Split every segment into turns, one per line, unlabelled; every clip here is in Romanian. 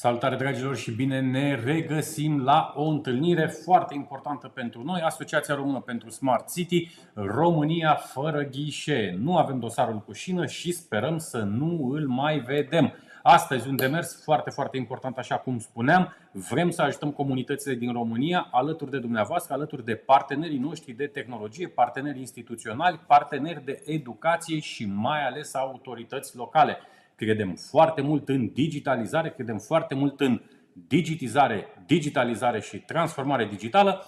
Salutare dragilor și bine ne regăsim la o întâlnire foarte importantă pentru noi, Asociația Română pentru Smart City, România fără ghișe. Nu avem dosarul cu șină și sperăm să nu îl mai vedem. Astăzi un demers foarte, foarte important, așa cum spuneam. Vrem să ajutăm comunitățile din România alături de dumneavoastră, alături de partenerii noștri de tehnologie, parteneri instituționali, parteneri de educație și mai ales autorități locale. Credem foarte mult în digitalizare, credem foarte mult în digitizare, digitalizare și transformare digitală,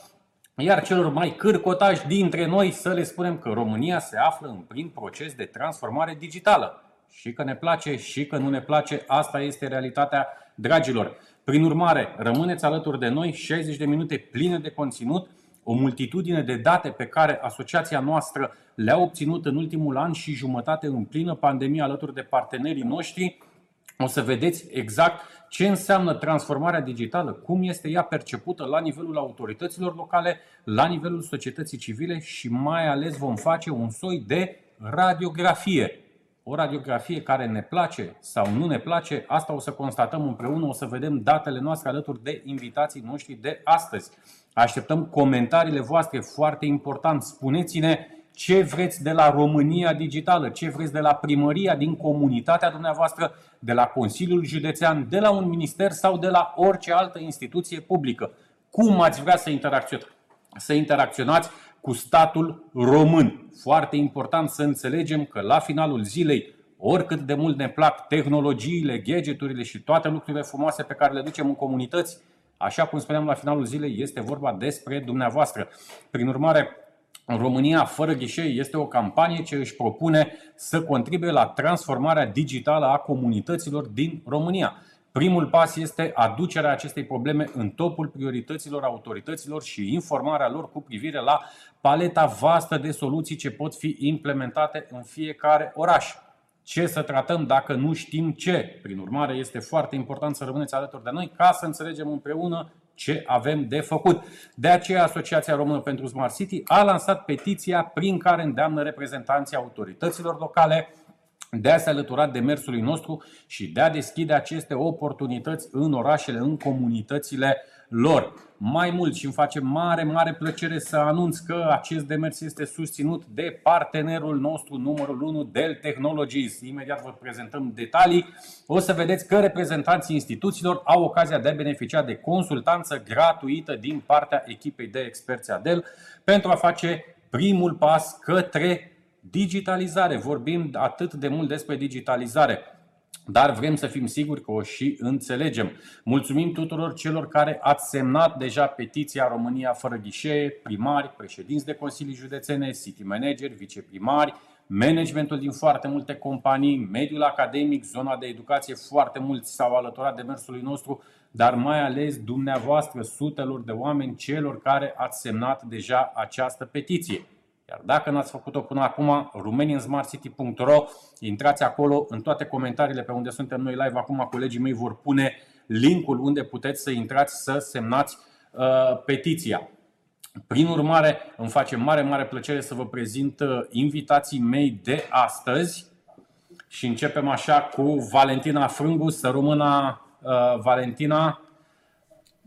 iar celor mai cârcotași dintre noi să le spunem că România se află în plin proces de transformare digitală. Și că ne place și că nu ne place, asta este realitatea dragilor. Prin urmare, rămâneți alături de noi 60 de minute pline de conținut, o multitudine de date pe care asociația noastră le-a obținut în ultimul an și jumătate în plină pandemie alături de partenerii noștri. O să vedeți exact ce înseamnă transformarea digitală, cum este ea percepută la nivelul autorităților locale, la nivelul societății civile și mai ales vom face un soi de radiografie o radiografie care ne place sau nu ne place, asta o să constatăm împreună, o să vedem datele noastre alături de invitații noștri de astăzi. Așteptăm comentariile voastre, foarte important. Spuneți-ne ce vreți de la România Digitală, ce vreți de la primăria din comunitatea dumneavoastră, de la Consiliul Județean, de la un minister sau de la orice altă instituție publică. Cum ați vrea să interacționați? Să interacționați cu statul român. Foarte important să înțelegem că la finalul zilei, oricât de mult ne plac tehnologiile, gadgeturile și toate lucrurile frumoase pe care le ducem în comunități, așa cum spuneam la finalul zilei, este vorba despre dumneavoastră. Prin urmare, România fără ghișei este o campanie ce își propune să contribuie la transformarea digitală a comunităților din România. Primul pas este aducerea acestei probleme în topul priorităților autorităților și informarea lor cu privire la paleta vastă de soluții ce pot fi implementate în fiecare oraș. Ce să tratăm dacă nu știm ce? Prin urmare, este foarte important să rămâneți alături de noi ca să înțelegem împreună ce avem de făcut. De aceea, Asociația Română pentru Smart City a lansat petiția prin care îndeamnă reprezentanții autorităților locale, de a se alătura demersului nostru și de a deschide aceste oportunități în orașele, în comunitățile lor. Mai mult și îmi face mare, mare plăcere să anunț că acest demers este susținut de partenerul nostru numărul 1, Dell Technologies. Imediat vă prezentăm detalii. O să vedeți că reprezentanții instituțiilor au ocazia de a beneficia de consultanță gratuită din partea echipei de experți a Dell pentru a face primul pas către digitalizare. Vorbim atât de mult despre digitalizare, dar vrem să fim siguri că o și înțelegem. Mulțumim tuturor celor care ați semnat deja petiția România fără ghișee, primari, președinți de consilii județene, city manageri, viceprimari, managementul din foarte multe companii, mediul academic, zona de educație, foarte mulți s-au alăturat demersului nostru, dar mai ales dumneavoastră, sutelor de oameni, celor care ați semnat deja această petiție. Iar dacă n-ați făcut-o până acum, romaniansmartcity.ro, intrați acolo în toate comentariile pe unde suntem noi live. Acum colegii mei vor pune linkul unde puteți să intrați să semnați uh, petiția. Prin urmare, îmi face mare, mare plăcere să vă prezint uh, invitații mei de astăzi și începem așa cu Valentina Frângu, să rămână uh, Valentina,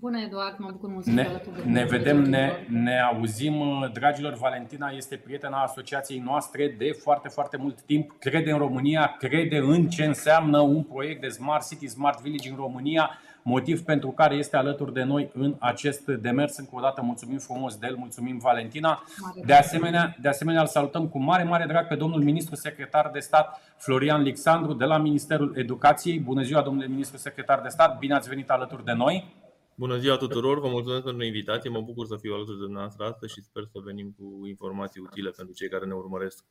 Bună, Eduard, mă bucur mult să
ne, ne vedem, ne, ne auzim. Dragilor, Valentina este prietena asociației noastre de foarte, foarte mult timp. Crede în România, crede în ce înseamnă un proiect de Smart City, Smart Village în România, motiv pentru care este alături de noi în acest demers. Încă o dată mulțumim frumos de el, mulțumim Valentina. De asemenea, de asemenea îl salutăm cu mare, mare drag pe domnul ministru secretar de stat Florian Lixandru de la Ministerul Educației. Bună ziua, domnule ministru secretar de stat, bine ați venit alături de noi.
Bună ziua tuturor, vă mulțumesc pentru invitație, mă bucur să fiu alături de dumneavoastră astăzi și sper să venim cu informații utile pentru cei care ne urmăresc.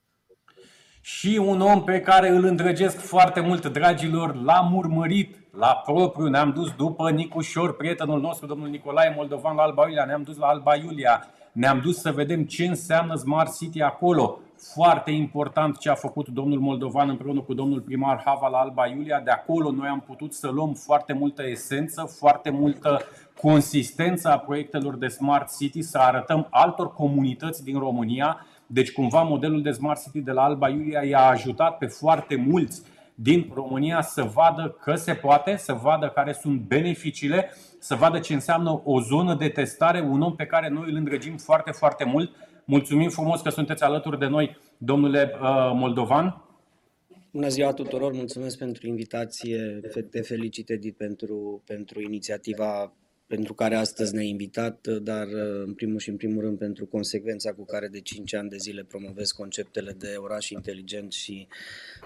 și un om pe care îl îndrăgesc foarte mult, dragilor, l-am urmărit la propriu, ne-am dus după Nicușor, prietenul nostru, domnul Nicolae Moldovan la Alba Iulia, ne-am dus la Alba Iulia, ne-am dus să vedem ce înseamnă Smart City acolo. Foarte important ce a făcut domnul Moldovan împreună cu domnul primar Hava la Alba Iulia. De acolo noi am putut să luăm foarte multă esență, foarte multă consistență a proiectelor de Smart City, să arătăm altor comunități din România. Deci cumva modelul de Smart City de la Alba Iulia i-a ajutat pe foarte mulți din România să vadă că se poate, să vadă care sunt beneficiile, să vadă ce înseamnă o zonă de testare, un om pe care noi îl îndrăgim foarte, foarte mult. Mulțumim frumos că sunteți alături de noi, domnule uh, Moldovan.
Bună ziua tuturor, mulțumesc pentru invitație, te felicit Edith pentru, pentru inițiativa pentru care astăzi ne-ai invitat, dar în primul și în primul rând pentru consecvența cu care de 5 ani de zile promovez conceptele de oraș inteligent și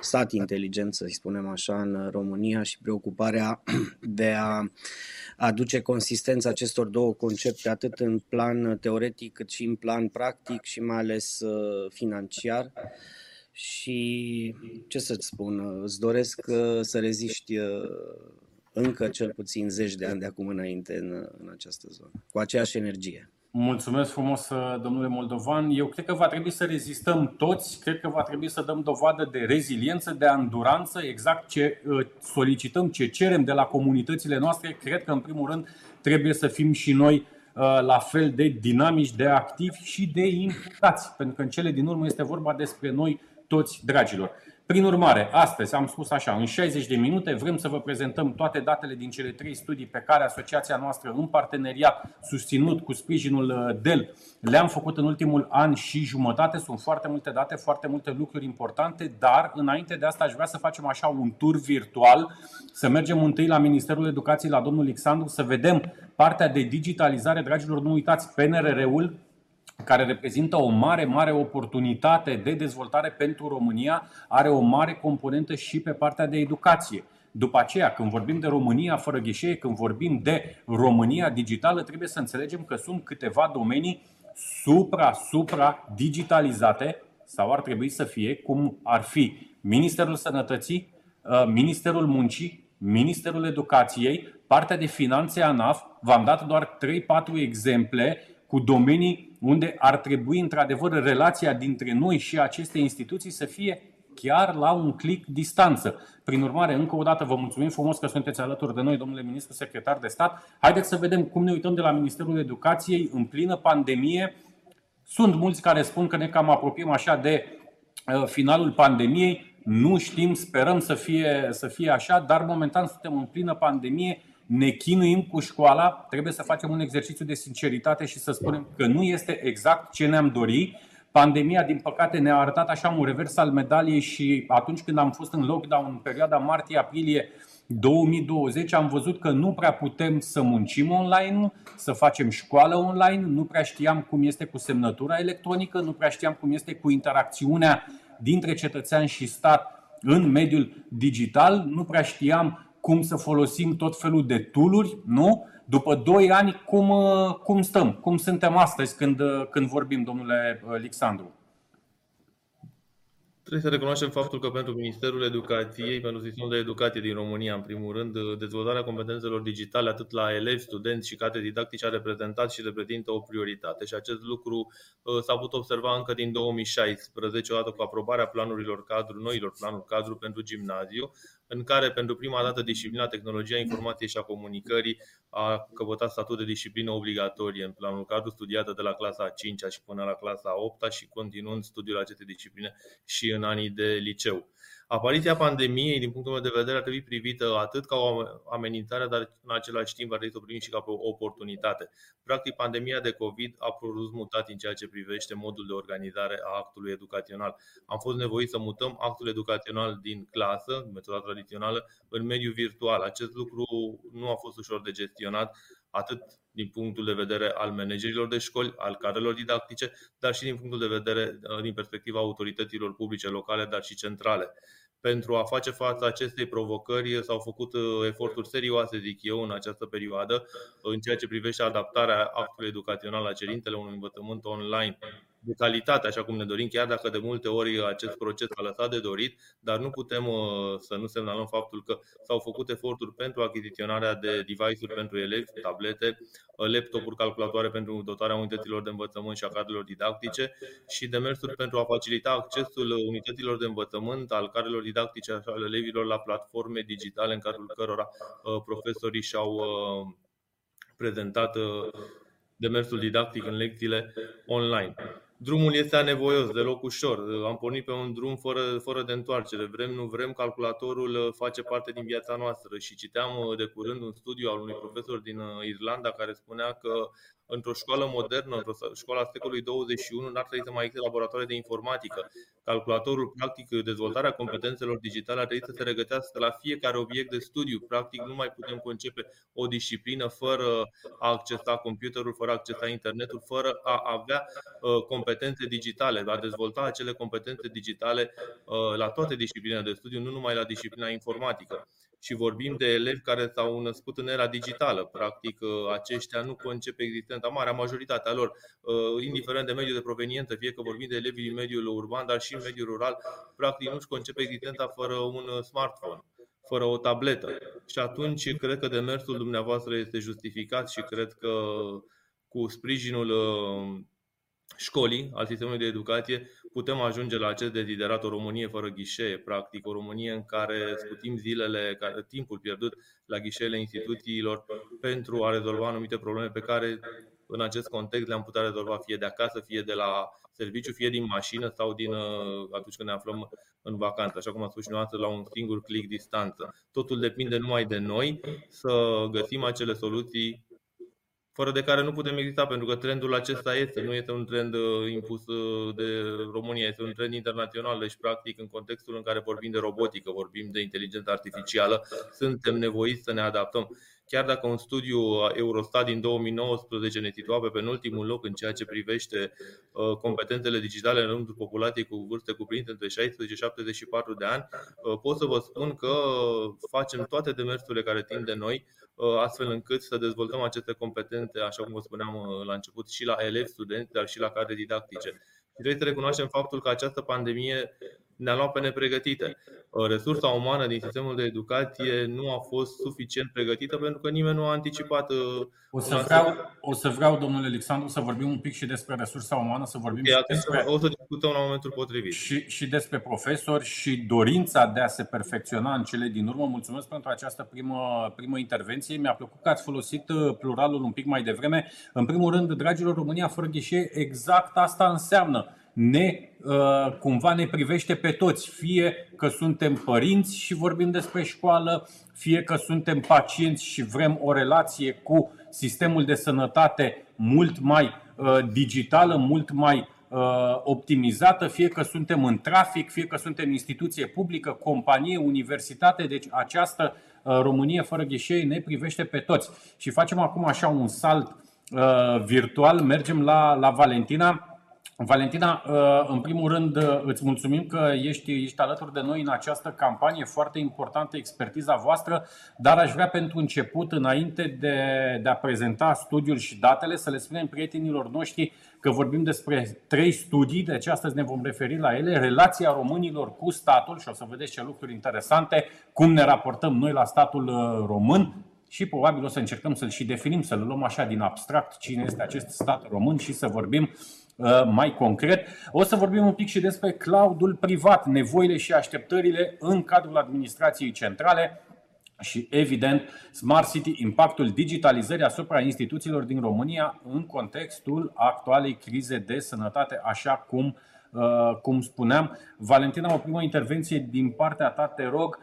sat inteligent, să spunem așa, în România și preocuparea de a aduce consistența acestor două concepte atât în plan teoretic cât și în plan practic și mai ales uh, financiar. Și ce să-ți spun, îți doresc uh, să reziști uh, încă cel puțin zeci de ani de acum înainte în, în această zonă, cu aceeași energie.
Mulțumesc frumos, domnule Moldovan. Eu cred că va trebui să rezistăm toți, cred că va trebui să dăm dovadă de reziliență, de anduranță, exact ce uh, solicităm, ce cerem de la comunitățile noastre. Cred că, în primul rând, trebuie să fim și noi uh, la fel de dinamici, de activi și de implicați, pentru că în cele din urmă este vorba despre noi toți, dragilor. Prin urmare, astăzi am spus așa, în 60 de minute vrem să vă prezentăm toate datele din cele trei studii pe care asociația noastră în parteneriat susținut cu sprijinul uh, DEL le-am făcut în ultimul an și jumătate. Sunt foarte multe date, foarte multe lucruri importante, dar înainte de asta aș vrea să facem așa un tur virtual, să mergem întâi la Ministerul Educației, la domnul Alexandru, să vedem partea de digitalizare. Dragilor, nu uitați, PNRR-ul care reprezintă o mare, mare oportunitate de dezvoltare pentru România, are o mare componentă și pe partea de educație. După aceea, când vorbim de România fără ghișee, când vorbim de România digitală, trebuie să înțelegem că sunt câteva domenii supra-supra digitalizate sau ar trebui să fie cum ar fi Ministerul Sănătății, uh, Ministerul Muncii, Ministerul Educației, partea de finanțe ANAF. V-am dat doar 3-4 exemple cu domenii unde ar trebui într-adevăr relația dintre noi și aceste instituții să fie chiar la un clic distanță. Prin urmare, încă o dată vă mulțumim frumos că sunteți alături de noi, domnule ministru secretar de stat. Haideți să vedem cum ne uităm de la Ministerul Educației în plină pandemie. Sunt mulți care spun că ne cam apropiem așa de uh, finalul pandemiei. Nu știm, sperăm să fie, să fie așa, dar momentan suntem în plină pandemie ne chinuim cu școala, trebuie să facem un exercițiu de sinceritate și să spunem că nu este exact ce ne-am dori. Pandemia, din păcate, ne-a arătat așa un revers al medaliei și atunci când am fost în lockdown, în perioada martie-aprilie 2020, am văzut că nu prea putem să muncim online, să facem școală online, nu prea știam cum este cu semnătura electronică, nu prea știam cum este cu interacțiunea dintre cetățean și stat în mediul digital, nu prea știam cum să folosim tot felul de tooluri, nu? După 2 ani, cum, uh, cum stăm? Cum suntem astăzi când, uh, când vorbim, domnule uh, Alexandru?
Trebuie să recunoaștem faptul că pentru Ministerul Educației, pentru sistemul de educație din România, în primul rând, dezvoltarea competențelor digitale atât la elevi, studenți și cadre didactice a reprezentat și reprezintă o prioritate. Și acest lucru s-a putut observa încă din 2016, odată cu aprobarea planurilor cadru, noilor planuri cadru pentru gimnaziu, în care pentru prima dată disciplina tehnologia informației și a comunicării a căpătat statut de disciplină obligatorie în planul cadru studiată de la clasa a 5 și până la clasa a 8 și continuând studiul acestei discipline și în anii de liceu. Apariția pandemiei, din punctul meu de vedere, ar trebui privită atât ca o amenințare, dar în același timp ar trebui să o primim și ca o oportunitate. Practic, pandemia de COVID a produs mutat în ceea ce privește modul de organizare a actului educațional. Am fost nevoiți să mutăm actul educațional din clasă, metoda tradițională, în mediul virtual. Acest lucru nu a fost ușor de gestionat, atât din punctul de vedere al managerilor de școli, al cadrelor didactice, dar și din punctul de vedere, uh, din perspectiva autorităților publice locale, dar și centrale. Pentru a face față acestei provocări s-au făcut uh, eforturi serioase, zic eu, în această perioadă, în ceea ce privește adaptarea actului educațional la cerintele unui învățământ online de calitate, așa cum ne dorim, chiar dacă de multe ori acest proces a lăsat de dorit, dar nu putem uh, să nu semnalăm faptul că s-au făcut eforturi pentru achiziționarea de device-uri pentru elevi, tablete, uh, laptopuri, calculatoare pentru dotarea unităților de învățământ și a cadrelor didactice și demersuri pentru a facilita accesul unităților de învățământ al cadrelor didactice ale elevilor la platforme digitale în cadrul cărora uh, profesorii și-au prezentat demersul didactic în lecțiile online. Drumul este anevoios, deloc ușor. Am pornit pe un drum fără, fără de întoarcere. Vrem, nu vrem, calculatorul face parte din viața noastră. Și citeam de curând un studiu al unui profesor din Irlanda care spunea că într-o școală modernă, într-o școală a secolului 21, n-ar trebui să mai existe laboratoare de informatică. Calculatorul, practic, dezvoltarea competențelor digitale ar trebui să se regătească la fiecare obiect de studiu. Practic, nu mai putem concepe o disciplină fără a accesa computerul, fără a accesa internetul, fără a avea uh, competențe digitale, a dezvolta acele competențe digitale uh, la toate disciplinele de studiu, nu numai la disciplina informatică și vorbim de elevi care s-au născut în era digitală. Practic, uh, aceștia nu concep existența, marea majoritatea lor, uh, indiferent de mediul de proveniență, fie că vorbim de elevi din mediul urban, dar și în mediul rural, practic nu-și concep existența fără un smartphone fără o tabletă. Și atunci cred că demersul dumneavoastră este justificat și cred că cu sprijinul uh, școlii, al sistemului de educație, putem ajunge la acest deziderat, o Românie fără ghișee, practic, o Românie în care scutim zilele, timpul pierdut la ghișeele instituțiilor pentru a rezolva anumite probleme pe care în acest context le-am putea rezolva fie de acasă, fie de la serviciu, fie din mașină sau din uh, atunci când ne aflăm în vacanță, așa cum am spus și noastră, la un singur click distanță. Totul depinde numai de noi să găsim acele soluții fără de care nu putem exista, pentru că trendul acesta este, nu este un trend uh, impus uh, de România, este un trend internațional, deci practic în contextul în care vorbim de robotică, vorbim de inteligență artificială, suntem nevoiți să ne adaptăm. Chiar dacă un studiu Eurostat din 2019 ne situa pe penultimul loc în ceea ce privește uh, competențele digitale în rândul populației cu vârste cuprinse între 16 și 74 de ani, pot să vă spun că facem toate demersurile care tind de noi Uh, astfel încât să dezvoltăm aceste competențe, așa cum vă spuneam uh, la început, și la elevi, studenți, dar și la cadre didactice. Și trebuie să recunoaștem faptul că această pandemie ne-a luat pe nepregătite. Uh, resursa umană din sistemul de educație nu a fost suficient pregătită pentru că nimeni nu a anticipat. Uh,
o să vreau, o să vreau domnule Alexandru, să vorbim un pic și despre resursa umană, să vorbim
okay,
și despre,
o să discutăm la momentul potrivit.
Și, și despre profesori și dorința de a se perfecționa în cele din urmă. Mulțumesc pentru această primă, primă intervenție. Mi-a plăcut că ați folosit uh, pluralul un pic mai devreme. În primul rând, dragilor, România fără ghișe, exact asta înseamnă ne, uh, cumva ne privește pe toți, fie că suntem părinți și vorbim despre școală, fie că suntem pacienți și vrem o relație cu sistemul de sănătate mult mai uh, digitală, mult mai uh, optimizată, fie că suntem în trafic, fie că suntem instituție publică, companie, universitate, deci această Românie fără ghișei ne privește pe toți. Și facem acum așa un salt virtual, mergem la, la Valentina Valentina, uh, în primul rând uh, îți mulțumim că ești, ești alături de noi în această campanie foarte importantă, expertiza voastră, dar aș vrea pentru început, înainte de, de a prezenta studiul și datele, să le spunem prietenilor noștri că vorbim despre trei studii, deci astăzi ne vom referi la ele, relația românilor cu statul și o să vedeți ce lucruri interesante, cum ne raportăm noi la statul uh, român, și probabil o să încercăm să-l și definim, să-l luăm așa din abstract cine este acest stat român și să vorbim Uh, mai concret. O să vorbim un pic și despre cloudul privat, nevoile și așteptările în cadrul administrației centrale și, evident, Smart City, impactul digitalizării asupra instituțiilor din România în contextul actualei crize de sănătate, așa cum, uh, cum spuneam. Valentina, o primă intervenție din partea ta, te rog.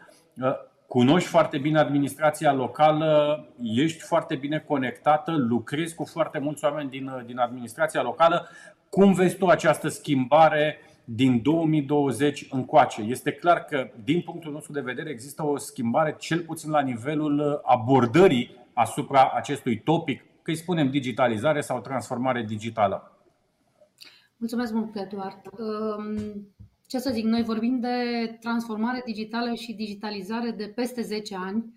Uh, cunoști foarte bine administrația locală, ești foarte bine conectată, lucrezi cu foarte mulți oameni din, din administrația locală. Cum vezi tu această schimbare din 2020 încoace? Este clar că, din punctul nostru de vedere, există o schimbare, cel puțin la nivelul abordării asupra acestui topic, că îi spunem digitalizare sau transformare digitală.
Mulțumesc mult, Eduard. Ce să zic, noi vorbim de transformare digitală și digitalizare de peste 10 ani.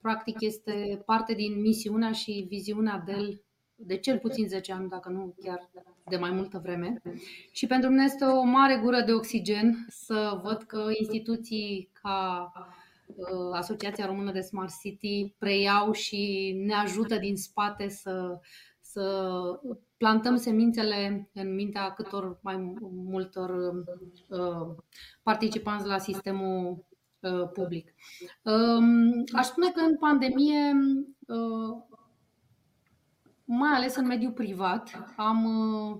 Practic este parte din misiunea și viziunea Dell de cel puțin 10 ani, dacă nu chiar de mai multă vreme. Și pentru mine este o mare gură de oxigen să văd că instituții ca uh, Asociația Română de Smart City preiau și ne ajută din spate să, să plantăm semințele în mintea câtor mai multor uh, participanți la sistemul uh, public. Um, aș spune că în pandemie mai ales în mediul privat, am, uh,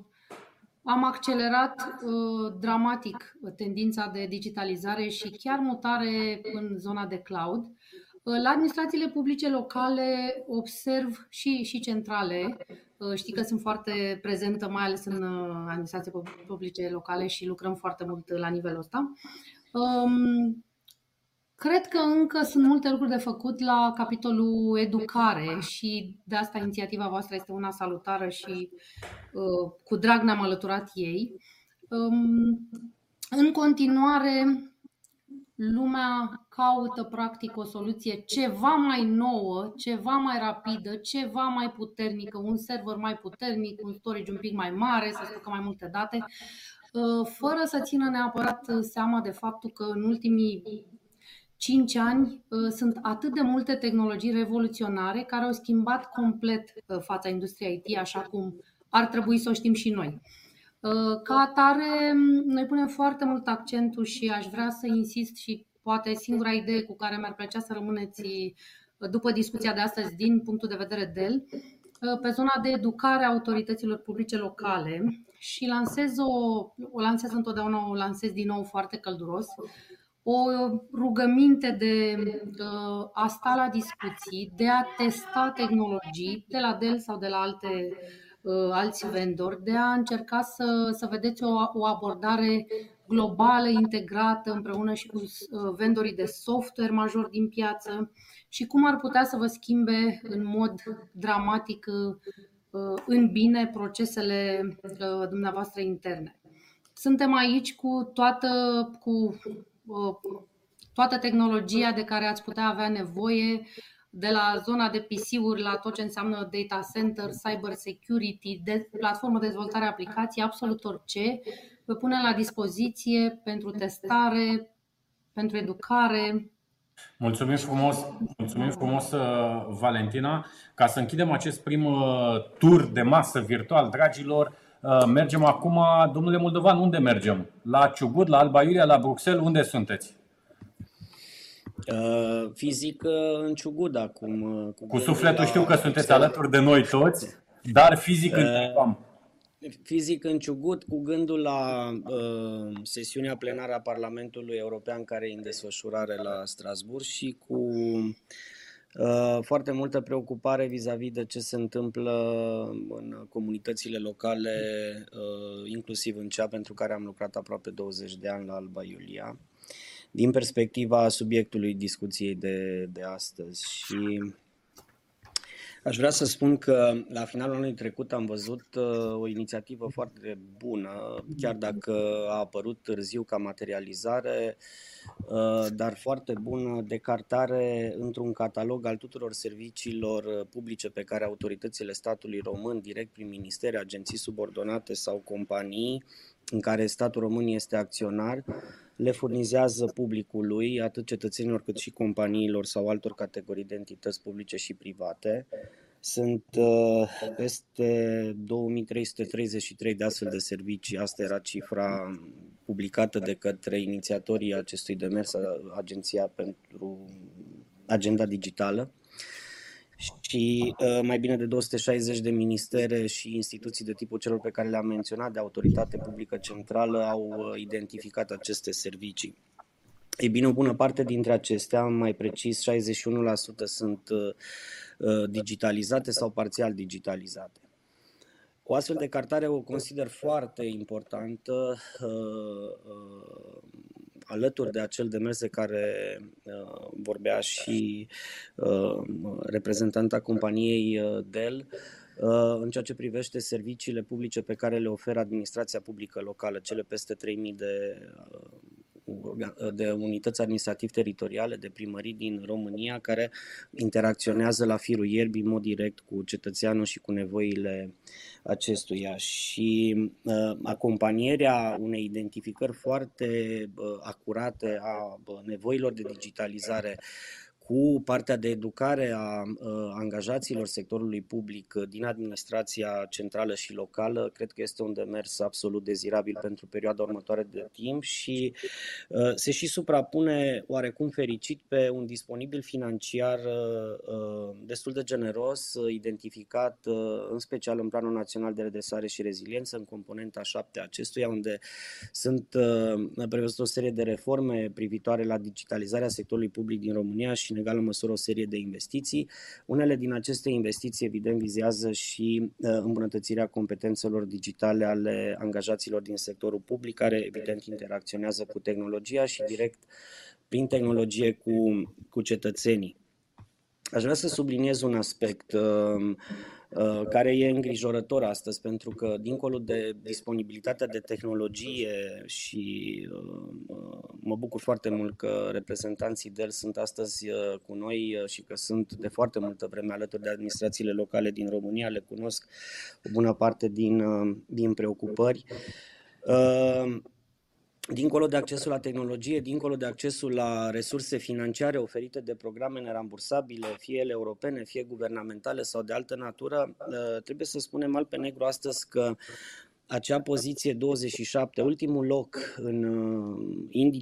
am accelerat uh, dramatic tendința de digitalizare și chiar mutare în zona de cloud. Uh, la administrațiile publice locale observ și, și centrale, știi că sunt foarte prezentă, mai ales în administrații publice locale și lucrăm foarte mult la nivelul ăsta. Um, Cred că încă sunt multe lucruri de făcut la capitolul educare și de asta inițiativa voastră este una salutară și uh, cu drag ne-am alăturat ei. Um, în continuare, lumea caută practic o soluție ceva mai nouă, ceva mai rapidă, ceva mai puternică, un server mai puternic, un storage un pic mai mare, să stocă mai multe date, uh, fără să țină neapărat seama de faptul că în ultimii 5 ani uh, sunt atât de multe tehnologii revoluționare care au schimbat complet uh, fața industriei IT așa cum ar trebui să o știm și noi. Uh, ca atare, noi punem foarte mult accentul și aș vrea să insist și poate singura idee cu care mi-ar plăcea să rămâneți după discuția de astăzi din punctul de vedere DEL, pe zona de educare a autorităților publice locale și lansez o, o lansez întotdeauna, o lansez din nou foarte călduros o rugăminte de uh, a sta la discuții, de a testa tehnologii de la Dell sau de la alte uh, alți vendori, de a încerca să, să vedeți o, o abordare globală, integrată împreună și cu uh, vendorii de software major din piață și cum ar putea să vă schimbe în mod dramatic în bine procesele dumneavoastră interne. Suntem aici cu toată cu toată tehnologia de care ați putea avea nevoie, de la zona de PC-uri la tot ce înseamnă data center, cyber security, de platformă de dezvoltare a aplicații, absolut orice, vă pune la dispoziție pentru testare, pentru educare.
Mulțumim frumos, mulțumim frumos uh, Valentina. Ca să închidem acest prim uh, tur de masă virtual, dragilor, Uh, mergem acum, domnule Moldovan, unde mergem? La Ciugut, la Alba Iulia, la Bruxelles, unde sunteți?
Uh, fizic uh, în Ciugud acum.
Cu, cu sufletul știu că sunteți Bruxelles. alături de noi toți, dar fizic uh, în
Fizic în Ciugut, cu gândul la uh, sesiunea plenară a Parlamentului European care e în desfășurare la Strasburg și cu Uh, foarte multă preocupare vis-a-vis de ce se întâmplă în comunitățile locale, uh, inclusiv în cea pentru care am lucrat aproape 20 de ani la Alba Iulia, din perspectiva subiectului discuției de, de astăzi. Și Aș vrea să spun că la finalul anului trecut am văzut uh, o inițiativă foarte bună, chiar dacă a apărut târziu ca materializare, uh, dar foarte bună, decartare într-un catalog al tuturor serviciilor uh, publice pe care autoritățile statului român, direct prin ministere, agenții subordonate sau companii în care statul român este acționar, le furnizează publicului, atât cetățenilor cât și companiilor sau altor categorii de entități publice și private. Sunt uh, peste 2333 de astfel de servicii. Asta era cifra publicată de către inițiatorii acestui demers, Agenția pentru Agenda Digitală și uh, mai bine de 260 de ministere și instituții de tipul celor pe care le-am menționat, de autoritate publică centrală, au uh, identificat aceste servicii. Ei bine, o bună parte dintre acestea, mai precis 61% sunt uh, uh, digitalizate sau parțial digitalizate. O astfel de cartare o consider foarte importantă uh, uh, alături de acel demers de care uh, vorbea și uh, reprezentanta companiei uh, Dell, uh, în ceea ce privește serviciile publice pe care le oferă administrația publică locală, cele peste 3000 de uh, de unități administrativ-teritoriale, de primării din România, care interacționează la firul ierbii în mod direct cu cetățeanul și cu nevoile acestuia. Și uh, acompanierea unei identificări foarte uh, acurate a uh, nevoilor de digitalizare cu partea de educare a angajaților sectorului public din administrația centrală și locală, cred că este un demers absolut dezirabil pentru perioada următoare de timp și se și suprapune oarecum fericit pe un disponibil financiar destul de generos, identificat în special în Planul Național de Redresare și Reziliență, în componenta 7 acestuia, unde sunt prevăzute o serie de reforme privitoare la digitalizarea sectorului public din România și în egală măsură o serie de investiții. Unele din aceste investiții, evident, vizează și uh, îmbunătățirea competențelor digitale ale angajaților din sectorul public, care, evident, interacționează cu tehnologia și direct prin tehnologie cu, cu cetățenii. Aș vrea să subliniez un aspect. Uh, Uh, care e îngrijorător astăzi, pentru că dincolo de disponibilitatea de tehnologie și uh, uh, mă bucur foarte mult că reprezentanții DEL sunt astăzi cu noi și că sunt de foarte multă vreme alături de administrațiile locale din România, le cunosc o bună parte din, din preocupări dincolo de accesul la tehnologie, dincolo de accesul la resurse financiare oferite de programe nerambursabile, fie ele europene, fie guvernamentale sau de altă natură, ă, trebuie să spunem alt pe negru astăzi că acea poziție 27, ultimul loc în uh,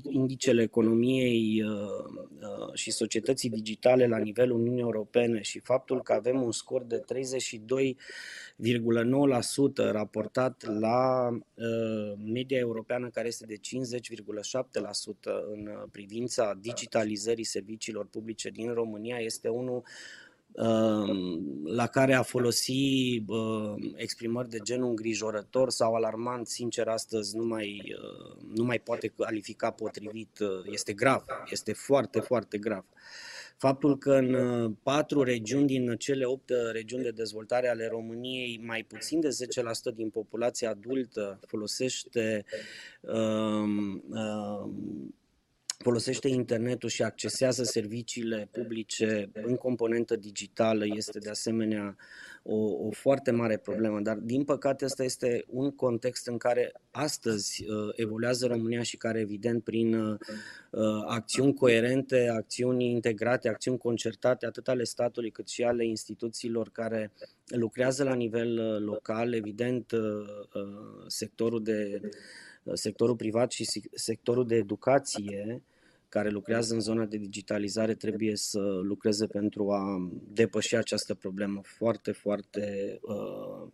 indicele economiei uh, uh, și societății digitale la nivelul Uniunii Europene și faptul că avem un scor de 32,9% raportat la media europeană care este de 50,7% în privința digitalizării serviciilor publice din România este unul la care a folosi exprimări de genul îngrijorător sau alarmant, sincer, astăzi nu mai, nu mai poate califica potrivit. Este grav, este foarte, foarte grav. Faptul că în patru regiuni din cele opt regiuni de dezvoltare ale României, mai puțin de 10% din populația adultă folosește uh, uh, folosește internetul și accesează serviciile publice în componentă digitală este de asemenea o, o foarte mare problemă, dar din păcate ăsta este un context în care astăzi uh, evoluează România și care evident prin uh, uh, acțiuni coerente, acțiuni integrate, acțiuni concertate atât ale statului cât și ale instituțiilor care lucrează la nivel uh, local, evident uh, uh, sectorul de sectorul privat și sectorul de educație care lucrează în zona de digitalizare trebuie să lucreze pentru a depăși această problemă foarte, foarte uh,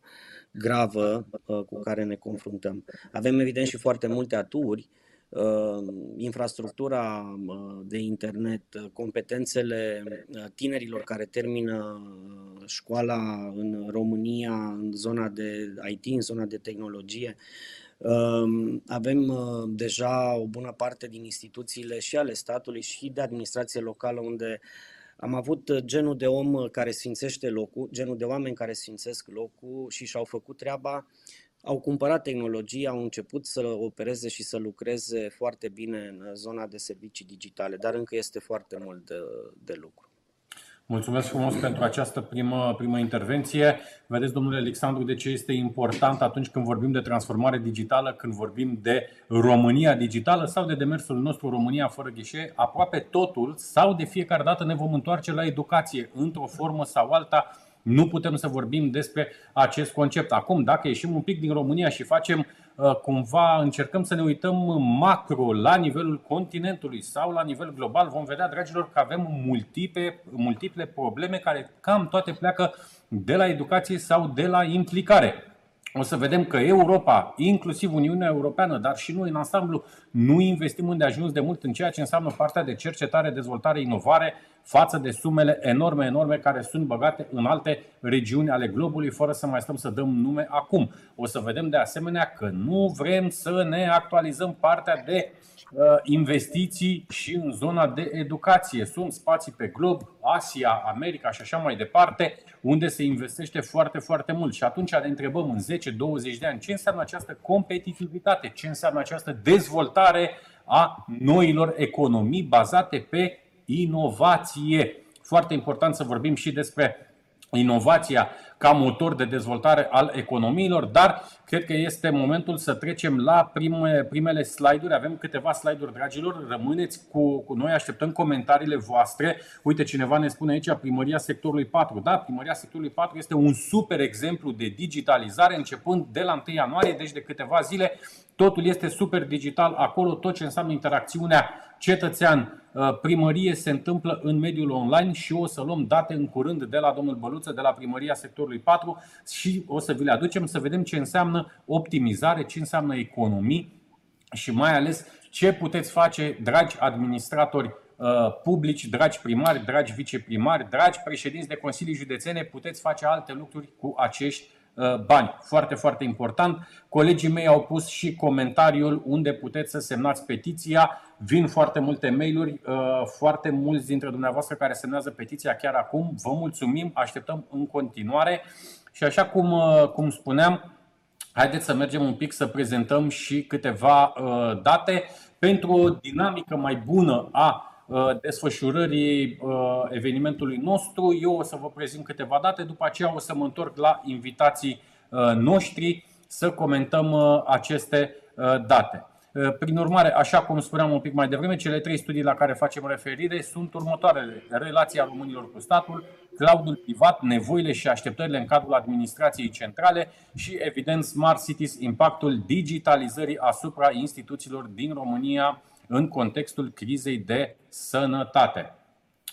gravă uh, cu care ne confruntăm. Avem evident și foarte multe aturi, uh, infrastructura uh, de internet, competențele uh, tinerilor care termină școala în România, în zona de IT, în zona de tehnologie, avem uh, deja o bună parte din instituțiile și ale statului și de administrație locală unde am avut uh, genul de om uh, care sfințește locul, genul de oameni care sfințesc locul și și-au făcut treaba, au cumpărat tehnologie, au început să opereze și să lucreze foarte bine în zona de servicii digitale, dar încă este foarte mult de, de lucru.
Mulțumesc frumos pentru această primă, primă intervenție. Vedeți, domnule Alexandru, de ce este important atunci când vorbim de transformare digitală, când vorbim de România digitală sau de demersul nostru România fără ghișe, aproape totul sau de fiecare dată ne vom întoarce la educație într-o formă sau alta. Nu putem să vorbim despre acest concept. Acum, dacă ieșim un pic din România și facem Uh, cumva încercăm să ne uităm macro la nivelul continentului sau la nivel global, vom vedea, dragilor, că avem multiple, multiple probleme care cam toate pleacă de la educație sau de la implicare. O să vedem că Europa, inclusiv Uniunea Europeană, dar și noi în ansamblu, nu investim unde ajuns de mult în ceea ce înseamnă partea de cercetare, dezvoltare, inovare, față de sumele enorme, enorme care sunt băgate în alte regiuni ale globului, fără să mai stăm să dăm nume acum. O să vedem de asemenea că nu vrem să ne actualizăm partea de uh, investiții și în zona de educație. Sunt spații pe glob, Asia, America și așa mai departe, unde se investește foarte, foarte mult. Și atunci ne întrebăm în 10-20 de ani ce înseamnă această competitivitate, ce înseamnă această dezvoltare a noilor economii bazate pe inovație. Foarte important să vorbim și despre inovația ca motor de dezvoltare al economiilor, dar cred că este momentul să trecem la prime, primele slide-uri. Avem câteva slide-uri, dragilor, rămâneți cu, cu noi, așteptăm comentariile voastre. Uite, cineva ne spune aici, primăria sectorului 4. Da, primăria sectorului 4 este un super exemplu de digitalizare începând de la 1 ianuarie, deci de câteva zile. Totul este super digital acolo, tot ce înseamnă interacțiunea cetățean Uh, primărie se întâmplă în mediul online și o să luăm date în curând de la domnul Băluță, de la primăria sectorului 4 și o să vi le aducem să vedem ce înseamnă optimizare, ce înseamnă economii și mai ales ce puteți face, dragi administratori uh, publici, dragi primari, dragi viceprimari, dragi președinți de consilii județene, puteți face alte lucruri cu acești Uh, bani. Foarte, foarte important. Colegii mei au pus și comentariul unde puteți să semnați petiția. Vin foarte multe mail-uri, uh, foarte mulți dintre dumneavoastră care semnează petiția chiar acum. Vă mulțumim, așteptăm în continuare. Și așa cum, uh, cum spuneam, haideți să mergem un pic să prezentăm și câteva date pentru o dinamică mai bună a Uh, desfășurării uh, evenimentului nostru. Eu o să vă prezint câteva date, după aceea o să mă întorc la invitații uh, noștri să comentăm aceste date. Prin urmare, așa cum spuneam un pic mai devreme, cele trei studii la care facem referire sunt următoarele. Relația românilor cu statul, cloudul privat, nevoile și așteptările în cadrul administrației centrale și, evident, Smart Cities, impactul digitalizării asupra instituțiilor din România în contextul crizei de sănătate.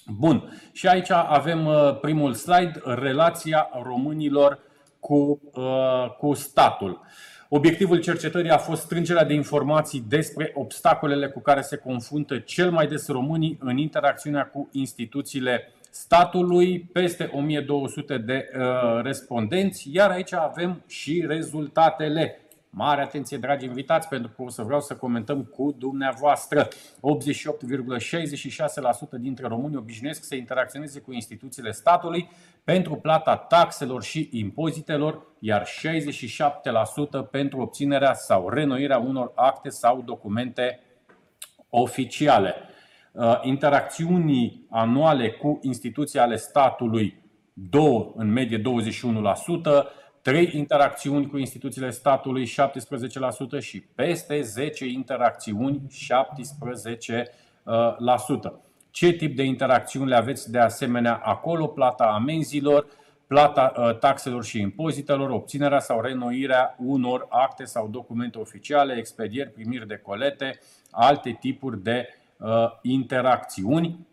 Bun, și aici avem uh, primul slide, relația românilor cu, uh, cu statul. Obiectivul cercetării a fost strângerea de informații despre obstacolele cu care se confruntă cel mai des românii în interacțiunea cu instituțiile statului, peste 1200 de uh, respondenți, iar aici avem și rezultatele. Mare atenție, dragi invitați, pentru că o să vreau să comentăm cu dumneavoastră. 88,66% dintre români obișnuiesc să interacționeze cu instituțiile statului pentru plata taxelor și impozitelor, iar 67% pentru obținerea sau renoirea unor acte sau documente oficiale. Uh, interacțiunii anuale cu instituții ale statului, două în medie 21%, 3 interacțiuni cu instituțiile statului 17% și peste 10 interacțiuni 17%. Ce tip de interacțiuni le aveți de asemenea acolo? Plata amenzilor, plata uh, taxelor și impozitelor, obținerea sau renoirea unor acte sau documente oficiale, expedieri, primiri de colete, alte tipuri de uh, interacțiuni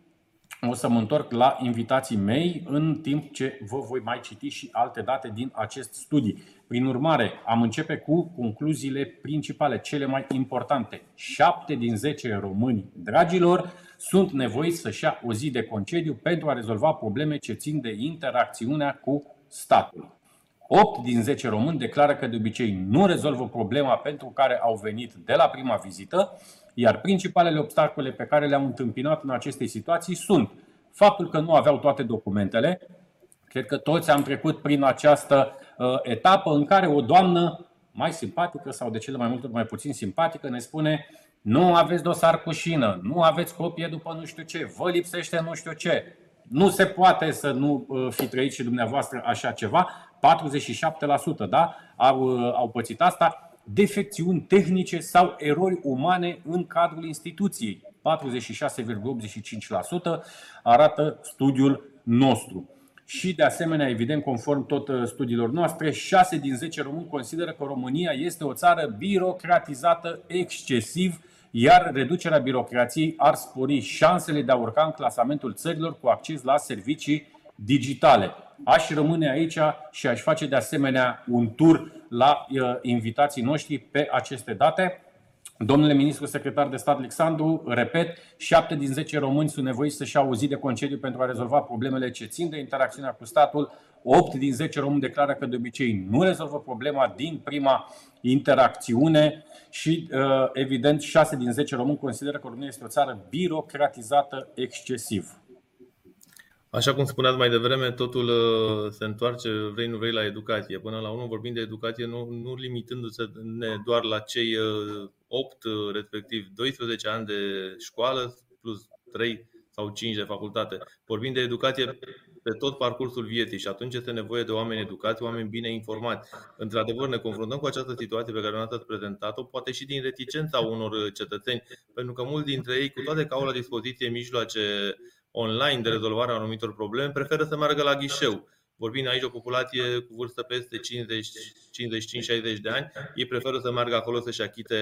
o să mă întorc la invitații mei în timp ce vă voi mai citi și alte date din acest studiu. Prin urmare, am începe cu concluziile principale, cele mai importante. 7 din 10 români, dragilor, sunt nevoiți să-și ia o zi de concediu pentru a rezolva probleme ce țin de interacțiunea cu statul. 8 din 10 români declară că de obicei nu rezolvă problema pentru care au venit de la prima vizită iar principalele obstacole pe care le-am întâmpinat în aceste situații sunt faptul că nu aveau toate documentele. Cred că toți am trecut prin această uh, etapă în care o doamnă mai simpatică sau de cele mai multe mai puțin simpatică ne spune nu aveți dosar cu șină, nu aveți copie după nu știu ce, vă lipsește nu știu ce. Nu se poate să nu uh, fi trăit și dumneavoastră așa ceva. 47% da? au, uh, au pățit asta defecțiuni tehnice sau erori umane în cadrul instituției. 46,85% arată studiul nostru. Și de asemenea, evident, conform tot uh, studiilor noastre, 6 din 10 români consideră că România este o țară birocratizată excesiv, iar reducerea birocrației ar spori șansele de a urca în clasamentul țărilor cu acces la servicii digitale. Aș rămâne aici și aș face de asemenea un tur la uh, invitații noștri pe aceste date. Domnule ministru secretar de stat Alexandru, repet, 7 din 10 români sunt nevoiți să-și au o zi de concediu pentru a rezolva problemele ce țin de interacțiunea cu statul. 8 din 10 români declară că de obicei nu rezolvă problema din prima interacțiune și, uh, evident, 6 din 10 români consideră că România este o țară birocratizată excesiv.
Așa cum spuneați mai devreme, totul uh, se întoarce, vrei nu vrei, la educație. Până la urmă vorbim de educație nu, nu limitându-se doar la cei 8, uh, uh, respectiv 12 ani de școală plus 3 sau 5 de facultate. Vorbim de educație pe tot parcursul vieții și atunci este nevoie de oameni educați, oameni bine informați. Într-adevăr, ne confruntăm cu această situație pe care ați prezentat-o, poate și din reticența unor cetățeni, pentru că mulți dintre ei, cu toate că au la dispoziție mijloace online de rezolvare a anumitor probleme, preferă să meargă la ghișeu. Vorbim aici o populație cu vârstă peste 55-60 de ani, ei preferă să meargă acolo să-și achite